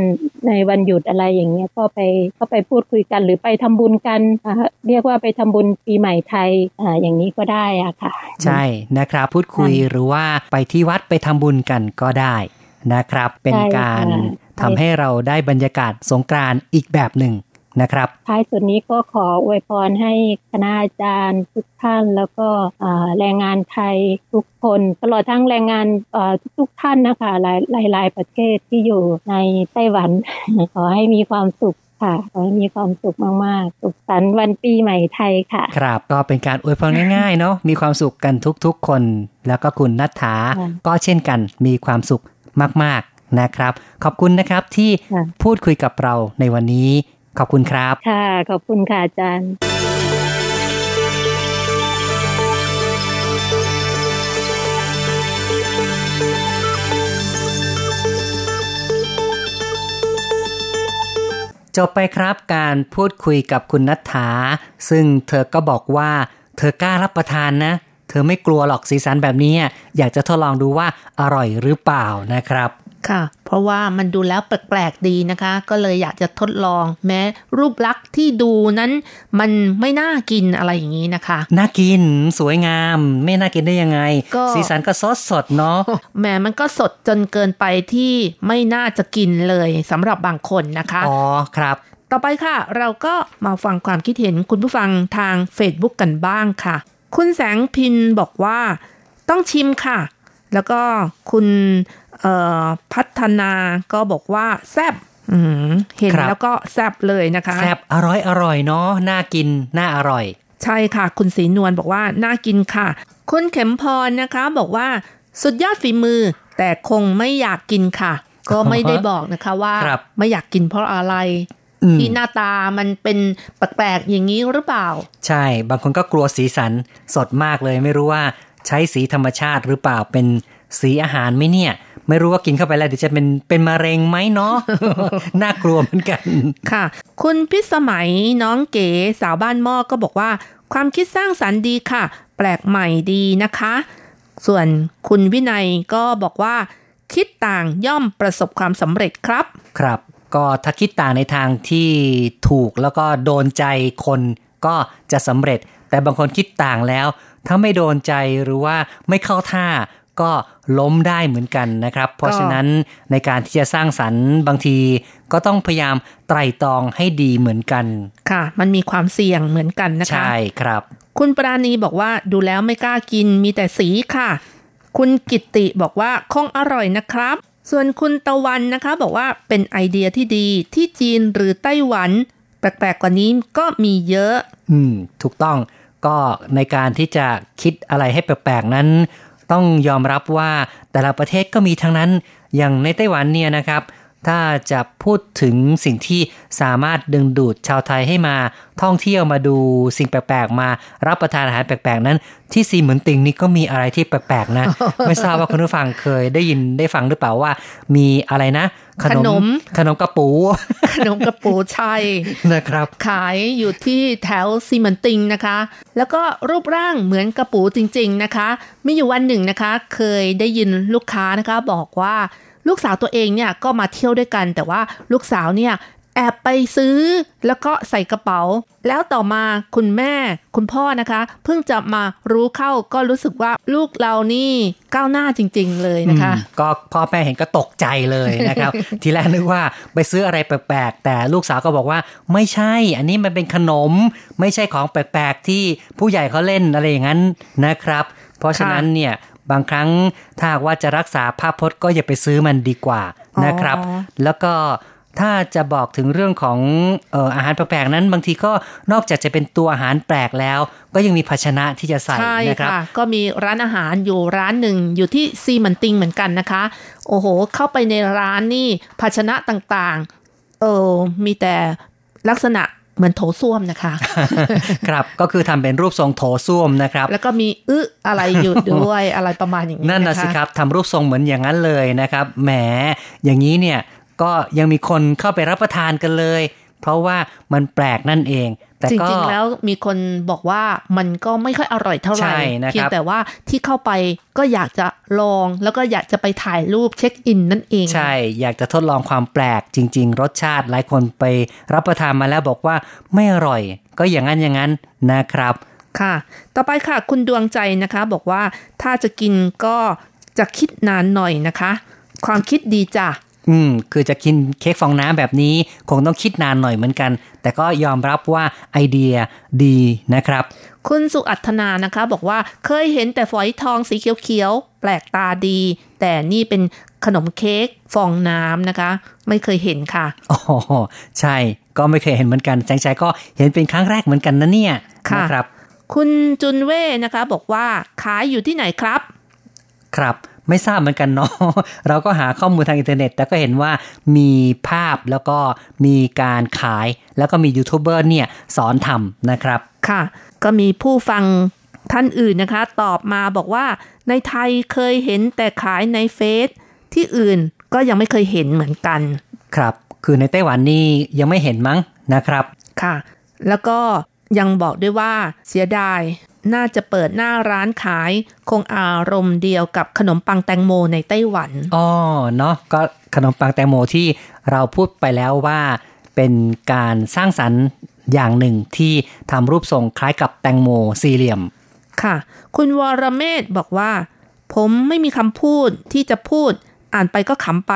ในวันหยุดอะไรอย่างเงี้ยก็ไปก็ไปพูดคุยกันหรือไปทำบุญกันอ่าเรียกว่าไปทำบุญปีใหม่ไทยอ่าอย่างนี้ก็ได้อะค่ะ ใช่นะครับพูดคุยหรือว่าไปที่วัดไปทำบุญกันก็ได้นะครับ เป็นใช่การค่ะทำให้เราได้บรรยากาศสงกรานต์อีกแบบหนึ่ง นะครับท้ายสุดนี้ก็ขออวยพรให้คณะอาจารย์ทุกท่าน แล้วก็อ่าแรงงานไทยทุกคน ตลอดทั้งแรงงานเอ่อทุกๆท่านนะคะหลายหลายหลายประเทศที่อยู่ในไต้หวัน ขอให้มีความสุขค่ะขอให้มีความสุขมากๆ สุขสันต์วันปีใหม่ไทยค่ะ ครับก็เป็นการอวยพรง่ายๆเนาะมีความสุขกันทุกๆคน แล้วก็คุณนัทธาค่ะก็เช่นกันมีความสุขมากๆนะครับ ขอบคุณนะครับที่ค่ะพูดคุยกับเราในวันนี้ ขอบคุณครับ ค่ะ ขอบคุณค่ะอาจารย์จบไปครับการพูดคุยกับคุณนัทธาซึ่งเธอก็บอกว่า เธอกล้ารับประทานนะ เธอไม่กลัวหรอกสีสันแบบนี้ อยากจะทดลองดูว่าอร่อยหรือเปล่านะครับ ค่ะ เพราะว่ามันดูแล้วแปลกๆดีนะคะ ก็เลยอยากจะทดลอง แม้รูปลักษณ์ที่ดูนั้น มันไม่น่ากินอะไรอย่างนี้นะคะ น่ากินสวยงาม ไม่น่ากินได้ยังไงก็สีสันก็สดสดๆเนาะแหม้มันก็สดจนเกินไปที่ไม่น่าจะกินเลยสำหรับบางคนนะคะอ๋อครับต่อไปค่ะ เราก็มาฟังความคิดเห็นคุณผู้ฟังทาง Facebook กันบ้างค่ะ คุณแสงพินบอกว่า ต้องชิมค่ะ แล้วก็คุณเอ่อ พัฒนาก็บอกว่าแซบอืมเห็นครับแล้วก็แซบเลยนะคะ แซบอร่อยอร่อยเนาะน่ากิน น่าอร่อย ใช่ค่ะ คุณศรีนวลบอกว่า น่ากินค่ะ คุณเข็มพรนะคะ บอกว่าสุดยอดฝีมือ แต่คงไม่อยากกินค่ะ ก็ไม่ได้บอกนะคะว่าครับไม่อยากกินเพราะอะไรอืมที่หน้าตามันเป็นแปลกๆอย่างนี้หรือเปล่า ใช่ บางคนก็กลัวสีสันสดมากเลย ไม่รู้ว่าใช้สีธรรมชาติหรือเปล่าเป็นสีอาหารไหมเนี่ย ไม่รู้ว่ากินเข้าไปแล้วเดี๋ยวจะเป็นเป็นมะเร็งไหมเนาะน่ากลัวเหมือนกัน ค่ะ คุณพิสมัยน้องเก๋สาวบ้านหม้อก็บอกว่า ความคิดสร้างสรรค์ดีค่ะ แปลกใหม่ดีนะคะ ส่วนคุณวินัยก็บอกว่า คิดต่างย่อมประสบความสำเร็จครับ ครับ ก็ถ้าคิดต่างในทางที่ถูกแล้วก็โดนใจคนก็จะสำเร็จ แต่บางคนคิดต่างแล้ว ถ้าไม่โดนใจหรือว่าไม่เข้าท่า ก็ล้มได้เหมือนกันนะครับ เพราะฉะนั้นในการที่จะสร้างสรรค์บางทีก็ต้องพยายามไตร่ตรองให้ดีเหมือนกัน ค่ะ มันมีความเสี่ยงเหมือนกันนะคะ ใช่ครับ คุณปราณีบอกว่าดูแล้วไม่กล้ากินมีแต่สีค่ะ คุณกิตติบอกว่าคงอร่อยนะครับ ส่วนคุณตะวันนะคะ บอกว่าเป็นไอเดียที่ดีที่จีนหรือไต้หวัน แปลกๆกว่านี้ก็มีเยอะ อืม ถูกต้องก็ในการที่จะคิดอะไรให้แปลกๆนั้น ต้องยอมรับว่าแต่ละประเทศก็มีทั้งนั้น อย่างในไต้หวันเนี่ยนะครับ ถ้าจะพูดถึงสิ่งที่สามารถดึงดูดชาวไทยให้มาท่องเที่ยวมาดูสิ่งแปลกๆ มารับประทานอาหารแปลกๆนั้น ที่ซีเหมือนติงนี่ก็มีอะไรที่แปลกๆนะ ไม่ทราบว่าคุณผู้ฟังเคยได้ยินได้ฟังหรือเปล่าว่า มีอะไรนะ ขนม ขนมกระปู ขนมกระปูชัยนะครับ ขายอยู่ที่แถวซีมันติงนะคะ แล้วก็รูปร่างเหมือนกระปูจริง ๆนะคะ มีอยู่วันหนึ่งนะคะ เคยได้ยินลูกค้านะคะ บอกว่าลูกสาวตัวเองเนี่ยก็มาเที่ยวด้วยกัน แต่ว่าลูกสาวเนี่ย แอบไปซื้อ แล้วก็ใส่กระเป๋า แล้วต่อมาคุณแม่ คุณพ่อนะคะ เพิ่งจะมารู้เข้าก็รู้สึกว่าลูกเรานี่ก้าวหน้าจริง ๆ เลยนะคะอืมก็พ่อแม่เห็นก็ตกใจเลยนะครับ ทีแรกนึกว่าไปซื้ออะไรแปลกๆ แต่ลูกสาวก็บอกว่าไม่ใช่ อันนี้มันเป็นขนม ไม่ใช่ของแปลกๆ ที่ผู้ใหญ่เขาเล่นอะไรอย่างนั้นนะครับ เพราะฉะนั้นเนี่ยบางครั้งถ้าหากว่าจะรักษาภาพพจน์ก็อย่าไปซื้อมันดีกว่านะครับอ๋อแล้วก็ ถ้าจะบอกถึงเรื่องของเอ่ออาหารแปลกๆนั้นบางทีก็นอกจากจะเป็นตัวอาหารแปลกแล้ว ก็ยังมีภาชนะที่จะใส่ใช่นะครับค่ะก็มีร้านอาหารอยู่ร้านหนึ่งอยู่ที่ซีมันติงเหมือนกันนะคะ โอ้โห เข้าไปในร้านนี่ภาชนะต่างๆเออมีแต่ลักษณะเหมือนโถส้วมนะคะ ครับก็คือทำเป็นรูปทรงโถส้วมนะครับ แล้วก็มีอึอะไรอยู่ด้วยอะไรประมาณอย่างนี้นั่นนะคสิครับทำรูปทรงเหมือนอย่างนั้นเลยนะครับแหมอย่างนี้เนี่ย ก็ยังมีคนเข้าไปรับประทานกันเลย เพราะว่ามันแปลกนั่นเอง แต่จก็ริงๆแล้วมีคนบอกว่ามันก็ไม่ค่อยอร่อยเท่าไหร่ใช่นะครับเพียงแต่ว่าที่เข้าไปก็อยากจะลองแล้วก็อยากจะไปถ่ายรูปเช็คอินนั่นเอง ใช่ อยากจะทดลองความแปลกจริง ๆ รสชาติหลายคนไปรับประทานมาแล้วบอกว่าไม่อร่อย ก็อย่างนั้นอย่างนั้นนะครับ ค่ะ ต่อไปค่ะคุณดวงใจนะคะ บอกว่าถ้าจะกินก็จะคิดนานหน่อยนะคะ ความคิดดีจ้ะ อืม คือจะกินเค้กฟองน้ำแบบนี้ คงต้องคิดนานหน่อยเหมือนกัน แต่ก็ยอมรับว่าไอเดียดีนะครับ คุณสุอัธนานะคะ บอกว่าเคยเห็นแต่ฝอยทองสีเขียวๆ แปลกตาดี แต่นี่เป็นขนมเค้กฟองน้ำนะคะ ไม่เคยเห็นค่ะอ๋อใช่ก็ไม่เคยเห็นเหมือนกันแจงใจก็เห็นเป็นครั้งแรกเหมือนกันนะเนี่ยค่ะนะครับ คุณจุนเว่นะคะ บอกว่าขายอยู่ที่ไหนครับ ครับ ไม่ทราบเหมือนกันเนาะเราก็หาข้อมูลทางอินเทอร์เน็ต แต่ก็เห็นว่ามีภาพแล้วก็มีการขาย แล้วก็มียูทูบเบอร์เนี่ยสอนทำนะครับ ค่ะ ก็มีผู้ฟังท่านอื่นนะคะ ตอบมาบอกว่าในไทยเคยเห็นแต่ขายในเฟซที่อื่นก็ยังไม่เคยเห็นเหมือนกัน ครับ คือในไต้หวันนี่ยังไม่เห็นมั้งนะครับ ค่ะ แล้วก็ยังบอกด้วยว่าเสียดาย น่าจะเปิดหน้าร้านขายคงอารมณ์เดียวกับขนมปังแตงโมในไต้หวันอ๋อเนาะก็ขนมปังแตงโมที่เราพูดไปแล้วว่าเป็นการสร้างสรรค์อย่างหนึ่งที่ทำรูปทรงคล้ายกับแตงโมสี่เหลี่ยม ค่ะ คุณวรเมธบอกว่า ผมไม่มีคำพูดที่จะพูด อ่านไปก็ขำไป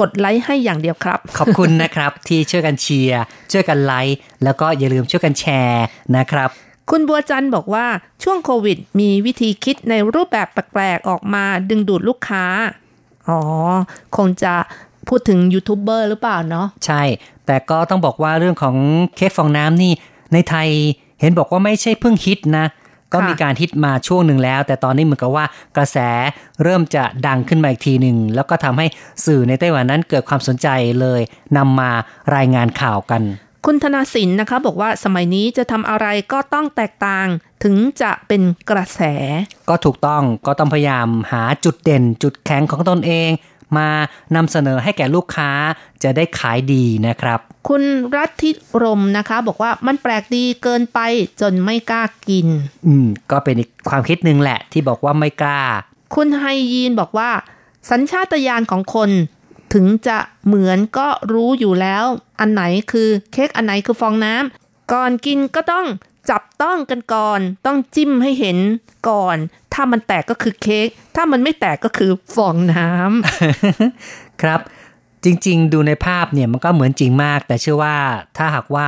กดไลค์ให้อย่างเดียวครับ ขอบคุณนะครับ ที่ช่วยกันเชียร์ช่วยกันไลค์แล้วก็อย่าลืมช่วยกันแชร์นะครับ คุณบัวจันทร์บอกว่าช่วงโควิด มีวิธีคิดในรูปแบบแปลกๆออกมาดึงดูดลูกค้า อ๋อ คงจะพูดถึงยูทูบเบอร์หรือเปล่าเนาะใช่ แต่ก็ต้องบอกว่าเรื่องของเค้กฟองน้ำนี่ ในไทยเห็นบอกว่าไม่ใช่เพิ่งฮิตนะ ก็มีการฮิตมาช่วงหนึ่งแล้ว แต่ตอนนี้เหมือนกับว่ากระแสเริ่มจะดังขึ้นมาอีกทีหนึ่ง แล้วก็ทำให้สื่อในไต้หวันนั้นเกิดความสนใจเลยนำมารายงานข่าวกัน คุณธนาสินนะคะบอกว่าสมัยนี้จะทำอะไรก็ต้องแตกต่างถึงจะเป็นกระแส ก็ถูกต้องก็ต้องพยายามหาจุดเด่นจุดแข็งของตนเอง มานำเสนอให้แก่ลูกค้าจะได้ขายดีนะครับ คุณรัตทิรมนะคะ บอกว่ามันแปลกดีเกินไปจนไม่กล้ากิน อืม ก็เป็นอีกความคิดหนึ่งแหละที่บอกว่าไม่กล้า คุณไฮยีนบอกว่า สัญชาตญาณของคน ถึงจะเหมือนก็รู้อยู่แล้ว อันไหนคือเค้กอันไหนคือฟองน้ำก่อนกินก็ต้องจับต้องกันก่อน ต้องจิ้มให้เห็นก่อน ถ้ามันแตกก็คือเค้กถ้ามันไม่แตกก็คือฟองน้ำครับ จริง ๆ ดูในภาพเนี่ยมันก็เหมือนจริงมาก แต่เชื่อว่าถ้าหากว่า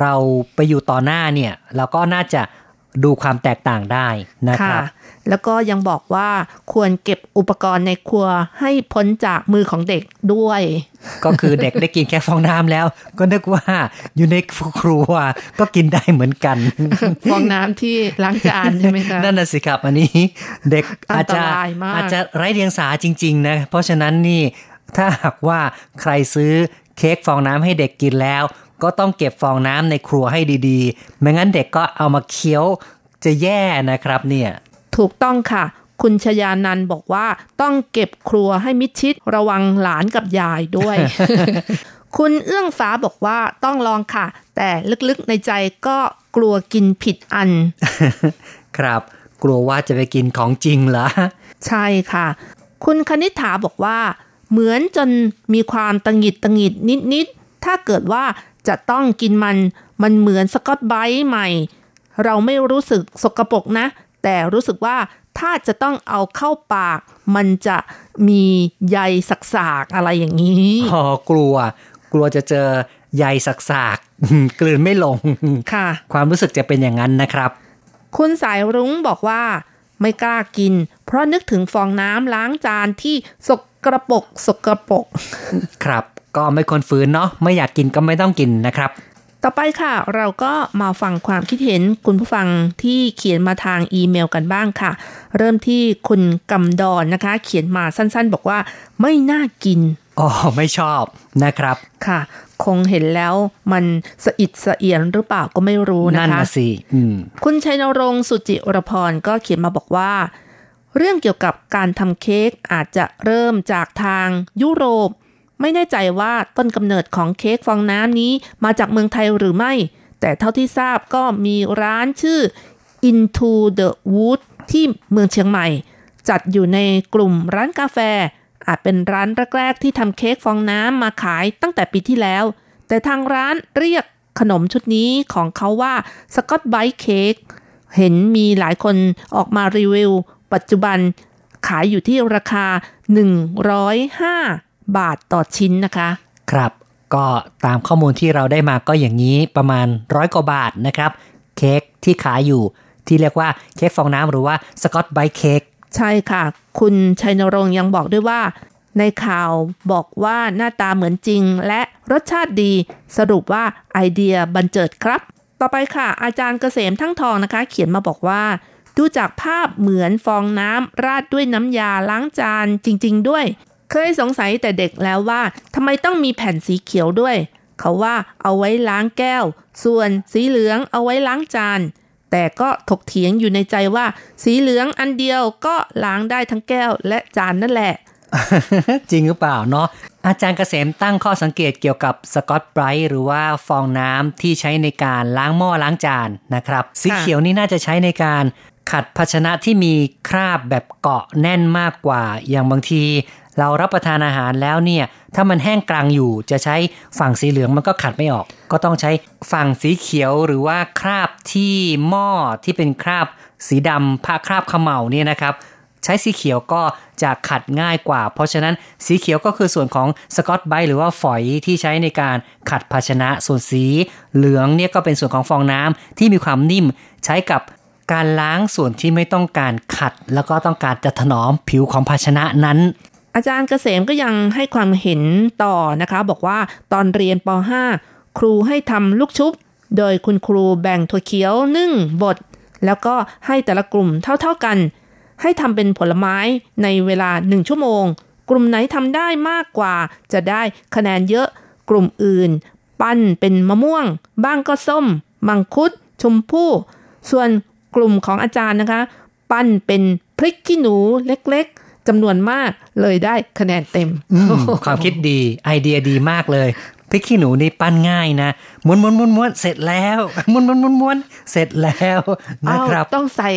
เราไปอยู่ต่อหน้าเนี่ย เราก็น่าจะดูความแตกต่างได้นะคค่ะรับ แล้วก็ยังบอกว่าควรเก็บอุปกรณ์ในครัวให้พ้นจากมือของเด็กด้วย ก็คือเด็กได้กินแค่ฟองน้ำแล้ว ก็นึกว่าอยู่ในครัวก็กินได้เหมือนกัน ฟองน้ำที่ล้างจานใช่ไหมคะนั่นน่ะสิครับอันนี้ เด็กอาจจะอันตรายมากอาจจะไร้เดียงสาจริง ๆ นะ เพราะฉะนั้นนี่ถ้าหากว่าใครซื้อเค้กฟองน้ำให้เด็กกินแล้ว ก็ต้องเก็บฟองน้ำในครัวให้ดีๆ ไม่งั้นเด็กก็เอามาเคี้ยวจะแย่นะครับเนี่ย ถูกต้องค่ะ คุณชยานันท์บอกว่าต้องเก็บครัวให้มิดชิดระวังหลานกับยายด้วย คุณเอื้องฟ้าบอกว่าต้องลองค่ะ แต่ลึกๆในใจก็กลัวกินผิดอัน ครับ กลัวว่าจะไปกินของจริงเหรอ ใช่ค่ะ คุณคณิษฐาบอกว่า เหมือนจนมีความตังหงิดตังหงิดนิดๆ ถ้าเกิดว่าจะต้องกินมัน มันเหมือนสกอตไบรท์ใหม่ เราไม่รู้สึกสกปรกนะ แต่รู้สึกว่าถ้าจะต้องเอาเข้าปาก มันจะมีใยสักๆอะไรอย่างนี้อ๋อกลัว กลัวจะเจอใยสักๆกลืนไม่ลงค่ะ ความรู้สึกจะเป็นอย่างนั้นนะครับ คุณสายรุ้งบอกว่า ไม่กล้ากิน เพราะนึกถึงฟองน้ำล้างจานที่สกระปรกสกระปรกครับ ก็ไม่คนฝืนเนาะไม่อยากกินก็ไม่ต้องกินนะครับ ต่อไปค่ะ เราก็มาฟังความคิดเห็นคุณผู้ฟังที่เขียนมาทางอีเมลกันบ้างค่ะ เริ่มที่คุณกำดอนนะคะ เขียนมาสั้นๆ บอกว่าไม่น่ากินอ๋อไม่ชอบนะครับค่ะ คงเห็นแล้วมันสะอิดสะเอียนหรือเปล่าก็ไม่รู้นะนั่นคะนะสิอืมคุณชัยนรงค์สุจิรพรก็เขียนมาบอกว่า เรื่องเกี่ยวกับการทำเค้กอาจจะเริ่มจากทางยุโรป ไม่แน่ใจว่าต้นกำเนิดของเค้กฟองน้ำนี้มาจากเมืองไทยหรือไม่ แต่เท่าที่ทราบก็มีร้านชื่อ Into the Wood ที่เมืองเชียงใหม่ จัดอยู่ในกลุ่มร้านกาแฟ อาจเป็นร้านแรกๆที่ทำเค้กฟองน้ำมาขายตั้งแต่ปีที่แล้ว แต่ทางร้านเรียกขนมชุดนี้ของเขาว่าสกอตไบรท์เค้กเห็นมีหลายคนออกมารีวิว ปัจจุบันขายอยู่ที่ราคา 105 บาทต่อชิ้นนะคะ ครับก็ตามข้อมูลที่เราได้มาก็อย่างนี้ประมาณร้อยกว่าบาทนะครับ เค้กที่ขายอยู่ที่เรียกว่าเค้กฟองน้ำหรือว่าสกอตไบรท์เค้กใช่ค่ะ คุณชัยนรงค์ยังบอกด้วยว่า ในข่าวบอกว่าหน้าตาเหมือนจริงและรสชาติดีสรุปว่าไอเดียบันเจิดครับ ต่อไปค่ะ อาจารย์เกษมทั้งทองนะคะ เขียนมาบอกว่าดูจากภาพเหมือนฟองน้ำราดด้วยน้ำยาล้างจานจริง ๆ ด้วย เคยสงสัยแต่เด็กแล้วว่าทำไมต้องมีแผ่นสีเขียวด้วย เขาว่าเอาไว้ล้างแก้ว ส่วนสีเหลืองเอาไว้ล้างจาน แต่ก็ถกเถียงอยู่ในใจว่า สีเหลืองอันเดียวก็ล้างได้ทั้งแก้วและจานนั่นแหละ จริงหรือเปล่าเนาะอาจารย์เกษมตั้งข้อสังเกตเกี่ยวกับสกอตไบรท์หรือว่าฟองน้ำที่ใช้ในการล้างหม้อล้างจานนะครับ สีเขียวนี่น่าจะใช้ในการขัดภาชนะที่มีคราบแบบเกาะแน่นมากกว่า อย่างบางที เรารับประทานอาหารแล้วเนี่ยถ้ามันแห้งกลางอยู่จะใช้ฝั่งสีเหลืองมันก็ขัดไม่ออก ก็ต้องใช้ฝั่งสีเขียวหรือว่าคราบที่หม้อที่เป็นคราบสีดำผ้าคราบเขม่าเนี่ยนะครับใช้สีเขียวก็จะขัดง่ายกว่า เพราะฉะนั้นสีเขียวก็คือส่วนของสกอตไบหรือว่าฝอยที่ใช้ในการขัดภาชนะ ส่วนสีเหลืองเนี่ยก็เป็นส่วนของฟองน้ำที่มีความนิ่ม ใช้กับการล้างส่วนที่ไม่ต้องการขัด แล้วก็ต้องการจะถนอมผิวของภาชนะนั้น อาจารย์เกษมก็ยังให้ความเห็นต่อนะคะ บอกว่าตอนเรียนป .5 ครูให้ทำลูกชุบ โดยคุณครูแบ่งถั่วเขียวนึ่งบดแล้วก็ให้แต่ละกลุ่มเท่าๆกัน ให้ทำเป็นผลไม้ในเวลาหนึ่งชั่วโมง กลุ่มไหนทำได้มากกว่า จะได้คะแนนเยอะกลุ่มอื่น ปั้นเป็นมะม่วง บ้างก็ส้ม มังคุด ชมพู่ ส่วนกลุ่มของอาจารย์นะคะ ปั้นเป็นพริกขี้หนูเล็กๆ จำนวนมากเลยได้คะแนนเต็มอืมความคิดดีไอเดียดีมากเลยพริกขี้หนูนี่ปั้นง่ายนะม้วนม้วนม้วนม้วนเสร็จแล้วม้วนม้วนม้วนม้วนเสร็จแล้วนะครับอ้าวต้องใส่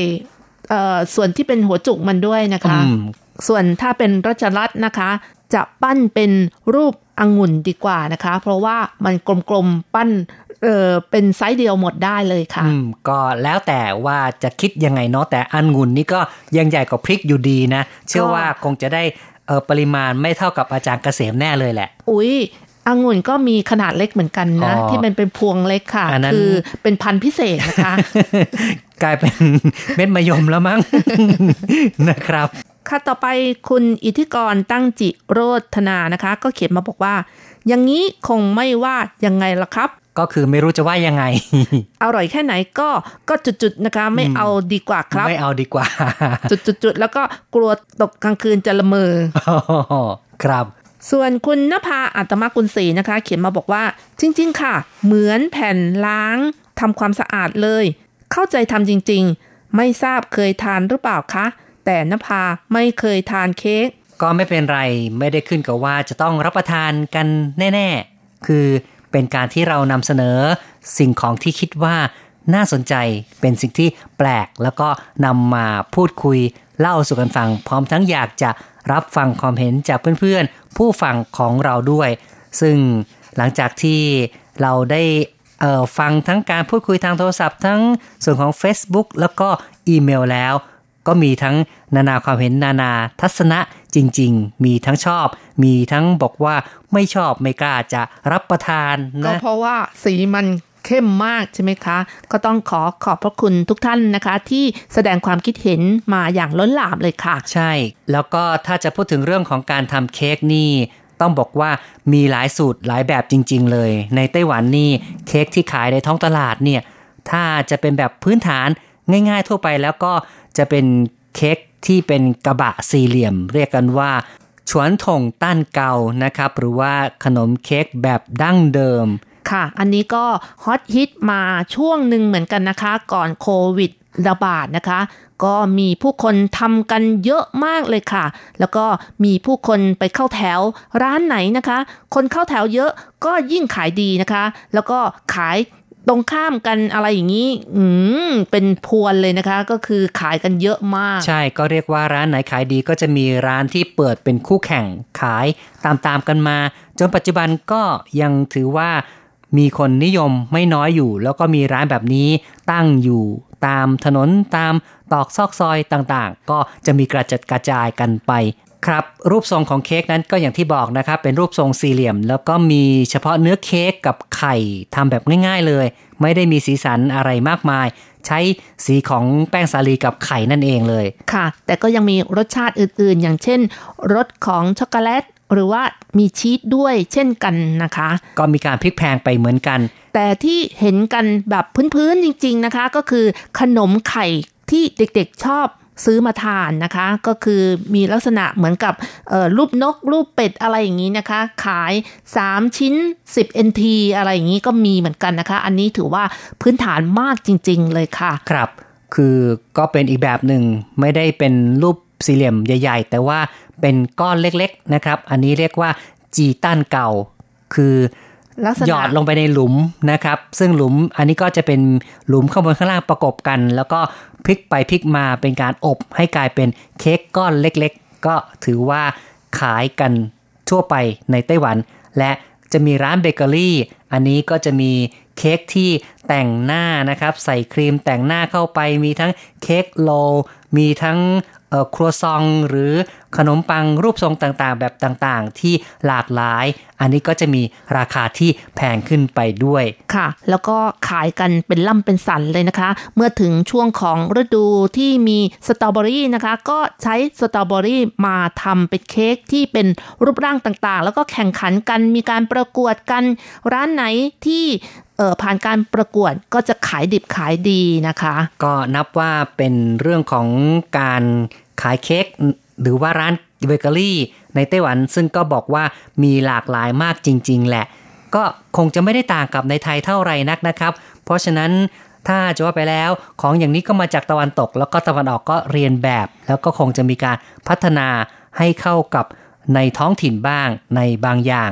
เอ่อส่วนที่เป็นหัวจุกมันด้วยนะคะอืมส่วนถ้าเป็นรัชรัตน์นะคะ จจะปั้นเป็นรูปองุ่นดีกว่านะคะ เพราะว่ามันกลมๆปั้นเออเป็นไซส์เดียวหมดได้เลยค่ะ อืม ก็แล้วแต่ว่าจะคิดยังไงเนาะแต่อันงุ่นนี่ก็ยังใหญ่กว่าพริกอยู่ดีนะ เชื่อว่าคงจะได้เออปริมาณไม่เท่ากับอาจารย์เกษมแน่เลยแหละ อุ๊ยองุ่นก็มีขนาดเล็กเหมือนกันนะอ๋อที่มันเป็นพวงเล็กค่ะอันนั้นคือเป็นพันธุ์พิเศษนะคะ กลายเป็นเม็ดมะยมแล้วมั้งนะครับ ค่ะต่อไปคุณอิทธิกรตั้งจิโรธนานะคะ ก็เขียนมาบอกว่า อย่างนี้คงไม่ว่ายังไงล่ะครับ ก็คือไม่รู้จะว่ายังไง อร่อยแค่ไหนก็ก็จุดๆนะคะ ไม่เอาดีกว่าครับ ไม่เอาดีกว่า จุดๆๆแล้วก็กลัวตกกลางคืนจะละเมอครับส่วนคุณนภาอัตมกุลศรีนะคะ เขียนมาบอกว่า จริง ๆ ค่ะ เหมือนแผ่นล้างทำความสะอาดเลย เข้าใจทำจริง ๆ ไม่ทราบเคยทานหรือเปล่าคะ แต่นภาไม่เคยทานเค้กก็ไม่เป็นไรไม่ได้ขึ้นกับว่าจะต้องรับประทานกันแน่ ๆ คือเป็นการที่เรานำเสนอสิ่งของที่คิดว่าน่าสนใจเป็นสิ่งที่แปลก แล้วก็นำมาพูดคุยเล่าสู่กันฟัง พร้อมทั้งอยากจะรับฟังความเห็นจากเพื่อนๆ ผู้ฟังของเราด้วย ซึ่งหลังจากที่เราได้ฟังทั้งการพูดคุยทางโทรศัพท์ ทั้งส่วนของ Facebook แล้วก็อีเมลแล้ว ก็มีทั้งนานาความเห็นนานาทัศนะจริง ๆ มีทั้งชอบ มีทั้งบอกว่าไม่ชอบไม่กล้าจะรับประทานก็นะเพราะว่าสีมันเข้มมากใช่ไหมคะ ก็ต้องขอขอบพระคุณทุกท่านนะคะ ที่แสดงความคิดเห็นมาอย่างล้นหลามเลยค่ะ ใช่ แล้วก็ถ้าจะพูดถึงเรื่องของการทำเค้กนี่ต้องบอกว่ามีหลายสูตรหลายแบบจริง ๆ เลย ในไต้หวันนี่เค้กที่ขายในท้องตลาดเนี่ยถ้าจะเป็นแบบพื้นฐานง่าย ๆ ทั่วไปแล้วก็ จะเป็นเค้กที่เป็นกระบะสี่เหลี่ยม เรียกกันว่าฉวนถงต้านเกานะครับ หรือว่าขนมเค้กแบบดั้งเดิม ค่ะ อันนี้ก็ฮอตฮิตมาช่วงหนึ่งเหมือนกันนะคะ ก่อนโควิดระบาดนะคะ ก็มีผู้คนทำกันเยอะมากเลยค่ะ แล้วก็มีผู้คนไปเข้าแถวร้านไหนนะคะ คนเข้าแถวเยอะก็ยิ่งขายดีนะคะ แล้วก็ขาย ตรงข้ามกันอะไรอย่างนี้ อืม เป็นพวนเลยนะคะ ก็คือขายกันเยอะมาก ใช่ ก็เรียกว่าร้านไหนขายดีก็จะมีร้านที่เปิดเป็นคู่แข่งขายตามๆกันมา จนปัจจุบันก็ยังถือว่ามีคนนิยมไม่น้อยอยู่ แล้วก็มีร้านแบบนี้ตั้งอยู่ตามถนนตามตอกซอกซอยต่างๆ ก็จะมีกระจัดกระจายกันไป ครับรูปทรงของเค้กนั้นก็อย่างที่บอกนะครับ เป็นรูปทรงสี่เหลี่ยม แล้วก็มีเฉพาะเนื้อเค้กกับไข่ทำแบบง่าย ๆเลย ไม่ได้มีสีสันอะไรมากมาย ใช้สีของแป้งสาลีกับไข่นั่นเองเลยค่ะ แต่ก็ยังมีรสชาติอื่นๆ อย่างเช่นรสของช็อกโกแลตหรือว่ามีชีสด้วยเช่นกันนะคะ ก็มีการพลิกแพลงไปเหมือนกัน แต่ที่เห็นกันแบบพื้นๆจริง ๆนะคะ ก็คือขนมไข่ที่เด็กๆชอบ ซื้อมาทานนะคะ ก็คือมีลักษณะเหมือนกับรูปนกรูปเป็ดอะไรอย่างนี้นะคะ ขาย 3 ชิ้น 10 NT อะไรอย่างนี้ก็มีเหมือนกันนะคะ อันนี้ถือว่าพื้นฐานมากจริง ๆ เลยค่ะ ครับ คือก็เป็นอีกแบบหนึ่งไม่ได้เป็นรูปสี่เหลี่ยมใหญ่ ๆ แต่ว่าเป็นก้อนเล็กๆนะครับ อันนี้เรียกว่าจีตันเก่า คือ ลักษณะหยอดลงไปในหลุมนะครับ ซึ่งหลุมอันนี้ก็จะเป็นหลุมข้างบนข้างล่างประกบกัน แล้วก็พลิกไปพลิกมาเป็นการอบให้กลายเป็นเค้กก้อนเล็กๆ ก็ถือว่าขายกันทั่วไปในไต้หวัน และจะมีร้านเบเกอรี่ อันนี้ก็จะมีเค้กที่แต่งหน้านะครับ ใส่ครีมแต่งหน้าเข้าไปมีทั้งเค้กโล มีทั้งครัวซองหรือ ขนมปังรูปทรงต่างๆ แบบต่างๆ ที่หลากหลาย อันนี้ก็จะมีราคาที่แพงขึ้นไปด้วยค่ะ แล้วก็ขายกันเป็นล่ำเป็นสันเลยนะคะ เมื่อถึงช่วงของฤดูที่มีสตรอเบอรี่นะคะ ก็ใช้สตรอเบอรี่มาทำเป็นเค้กที่เป็นรูปร่างต่างๆ แล้วก็แข่งขันกันมีการประกวดกันร้านไหนที่เอ่อผ่านการประกวดก็จะขายดิบขายดีนะคะ ก็นับว่าเป็นเรื่องของการขายเค้ก หรือว่าร้านเบเกอรี่ในไต้หวันซึ่งก็บอกว่ามีหลากหลายมากจริง ๆ แหละ ก็คงจะไม่ได้ต่างกับในไทยเท่าไหร่นักนะครับ เพราะฉะนั้นถ้าจะว่าไปแล้วของอย่างนี้ก็มาจากตะวันตก แล้วก็ตะวันออกก็เรียนแบบ แล้วก็คงจะมีการพัฒนาให้เข้ากับในท้องถิ่นบ้างในบางอย่าง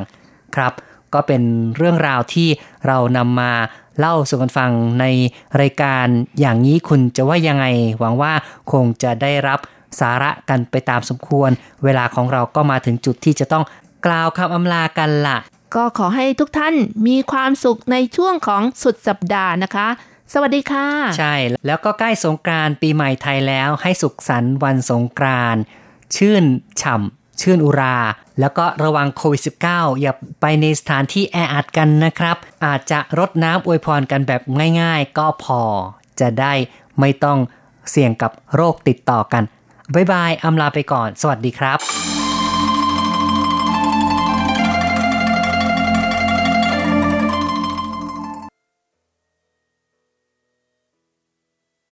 ครับ ก็เป็นเรื่องราวที่เรานำมาเล่าสู่กันฟังในรายการอย่างนี้คุณจะว่ายังไง หวังว่าคงจะได้รับ สาระกันไปตามสมควร เวลาของเราก็มาถึงจุดที่จะต้องกล่าวคำอำลากันละก็ขอให้ทุกท่านมีความสุขในช่วงของสุดสัปดาห์นะคะ สวัสดีค่ะ ใช่ แล้วก็ใกล้สงกรานต์ปีใหม่ไทยแล้ว ให้สุขสันต์วันสงกรานต์ชื่นฉ่ำชื่นอุรา แล้วก็ระวังโควิด -19 อย่าไปในสถานที่แออัดกันนะครับ อาจจะรดน้ำอวยพรกันแบบง่าย ๆ ก็พอ จะได้ไม่ต้องเสี่ยงกับโรคติดต่อกัน บายบายอำลาไปก่อน สวัสดีครับ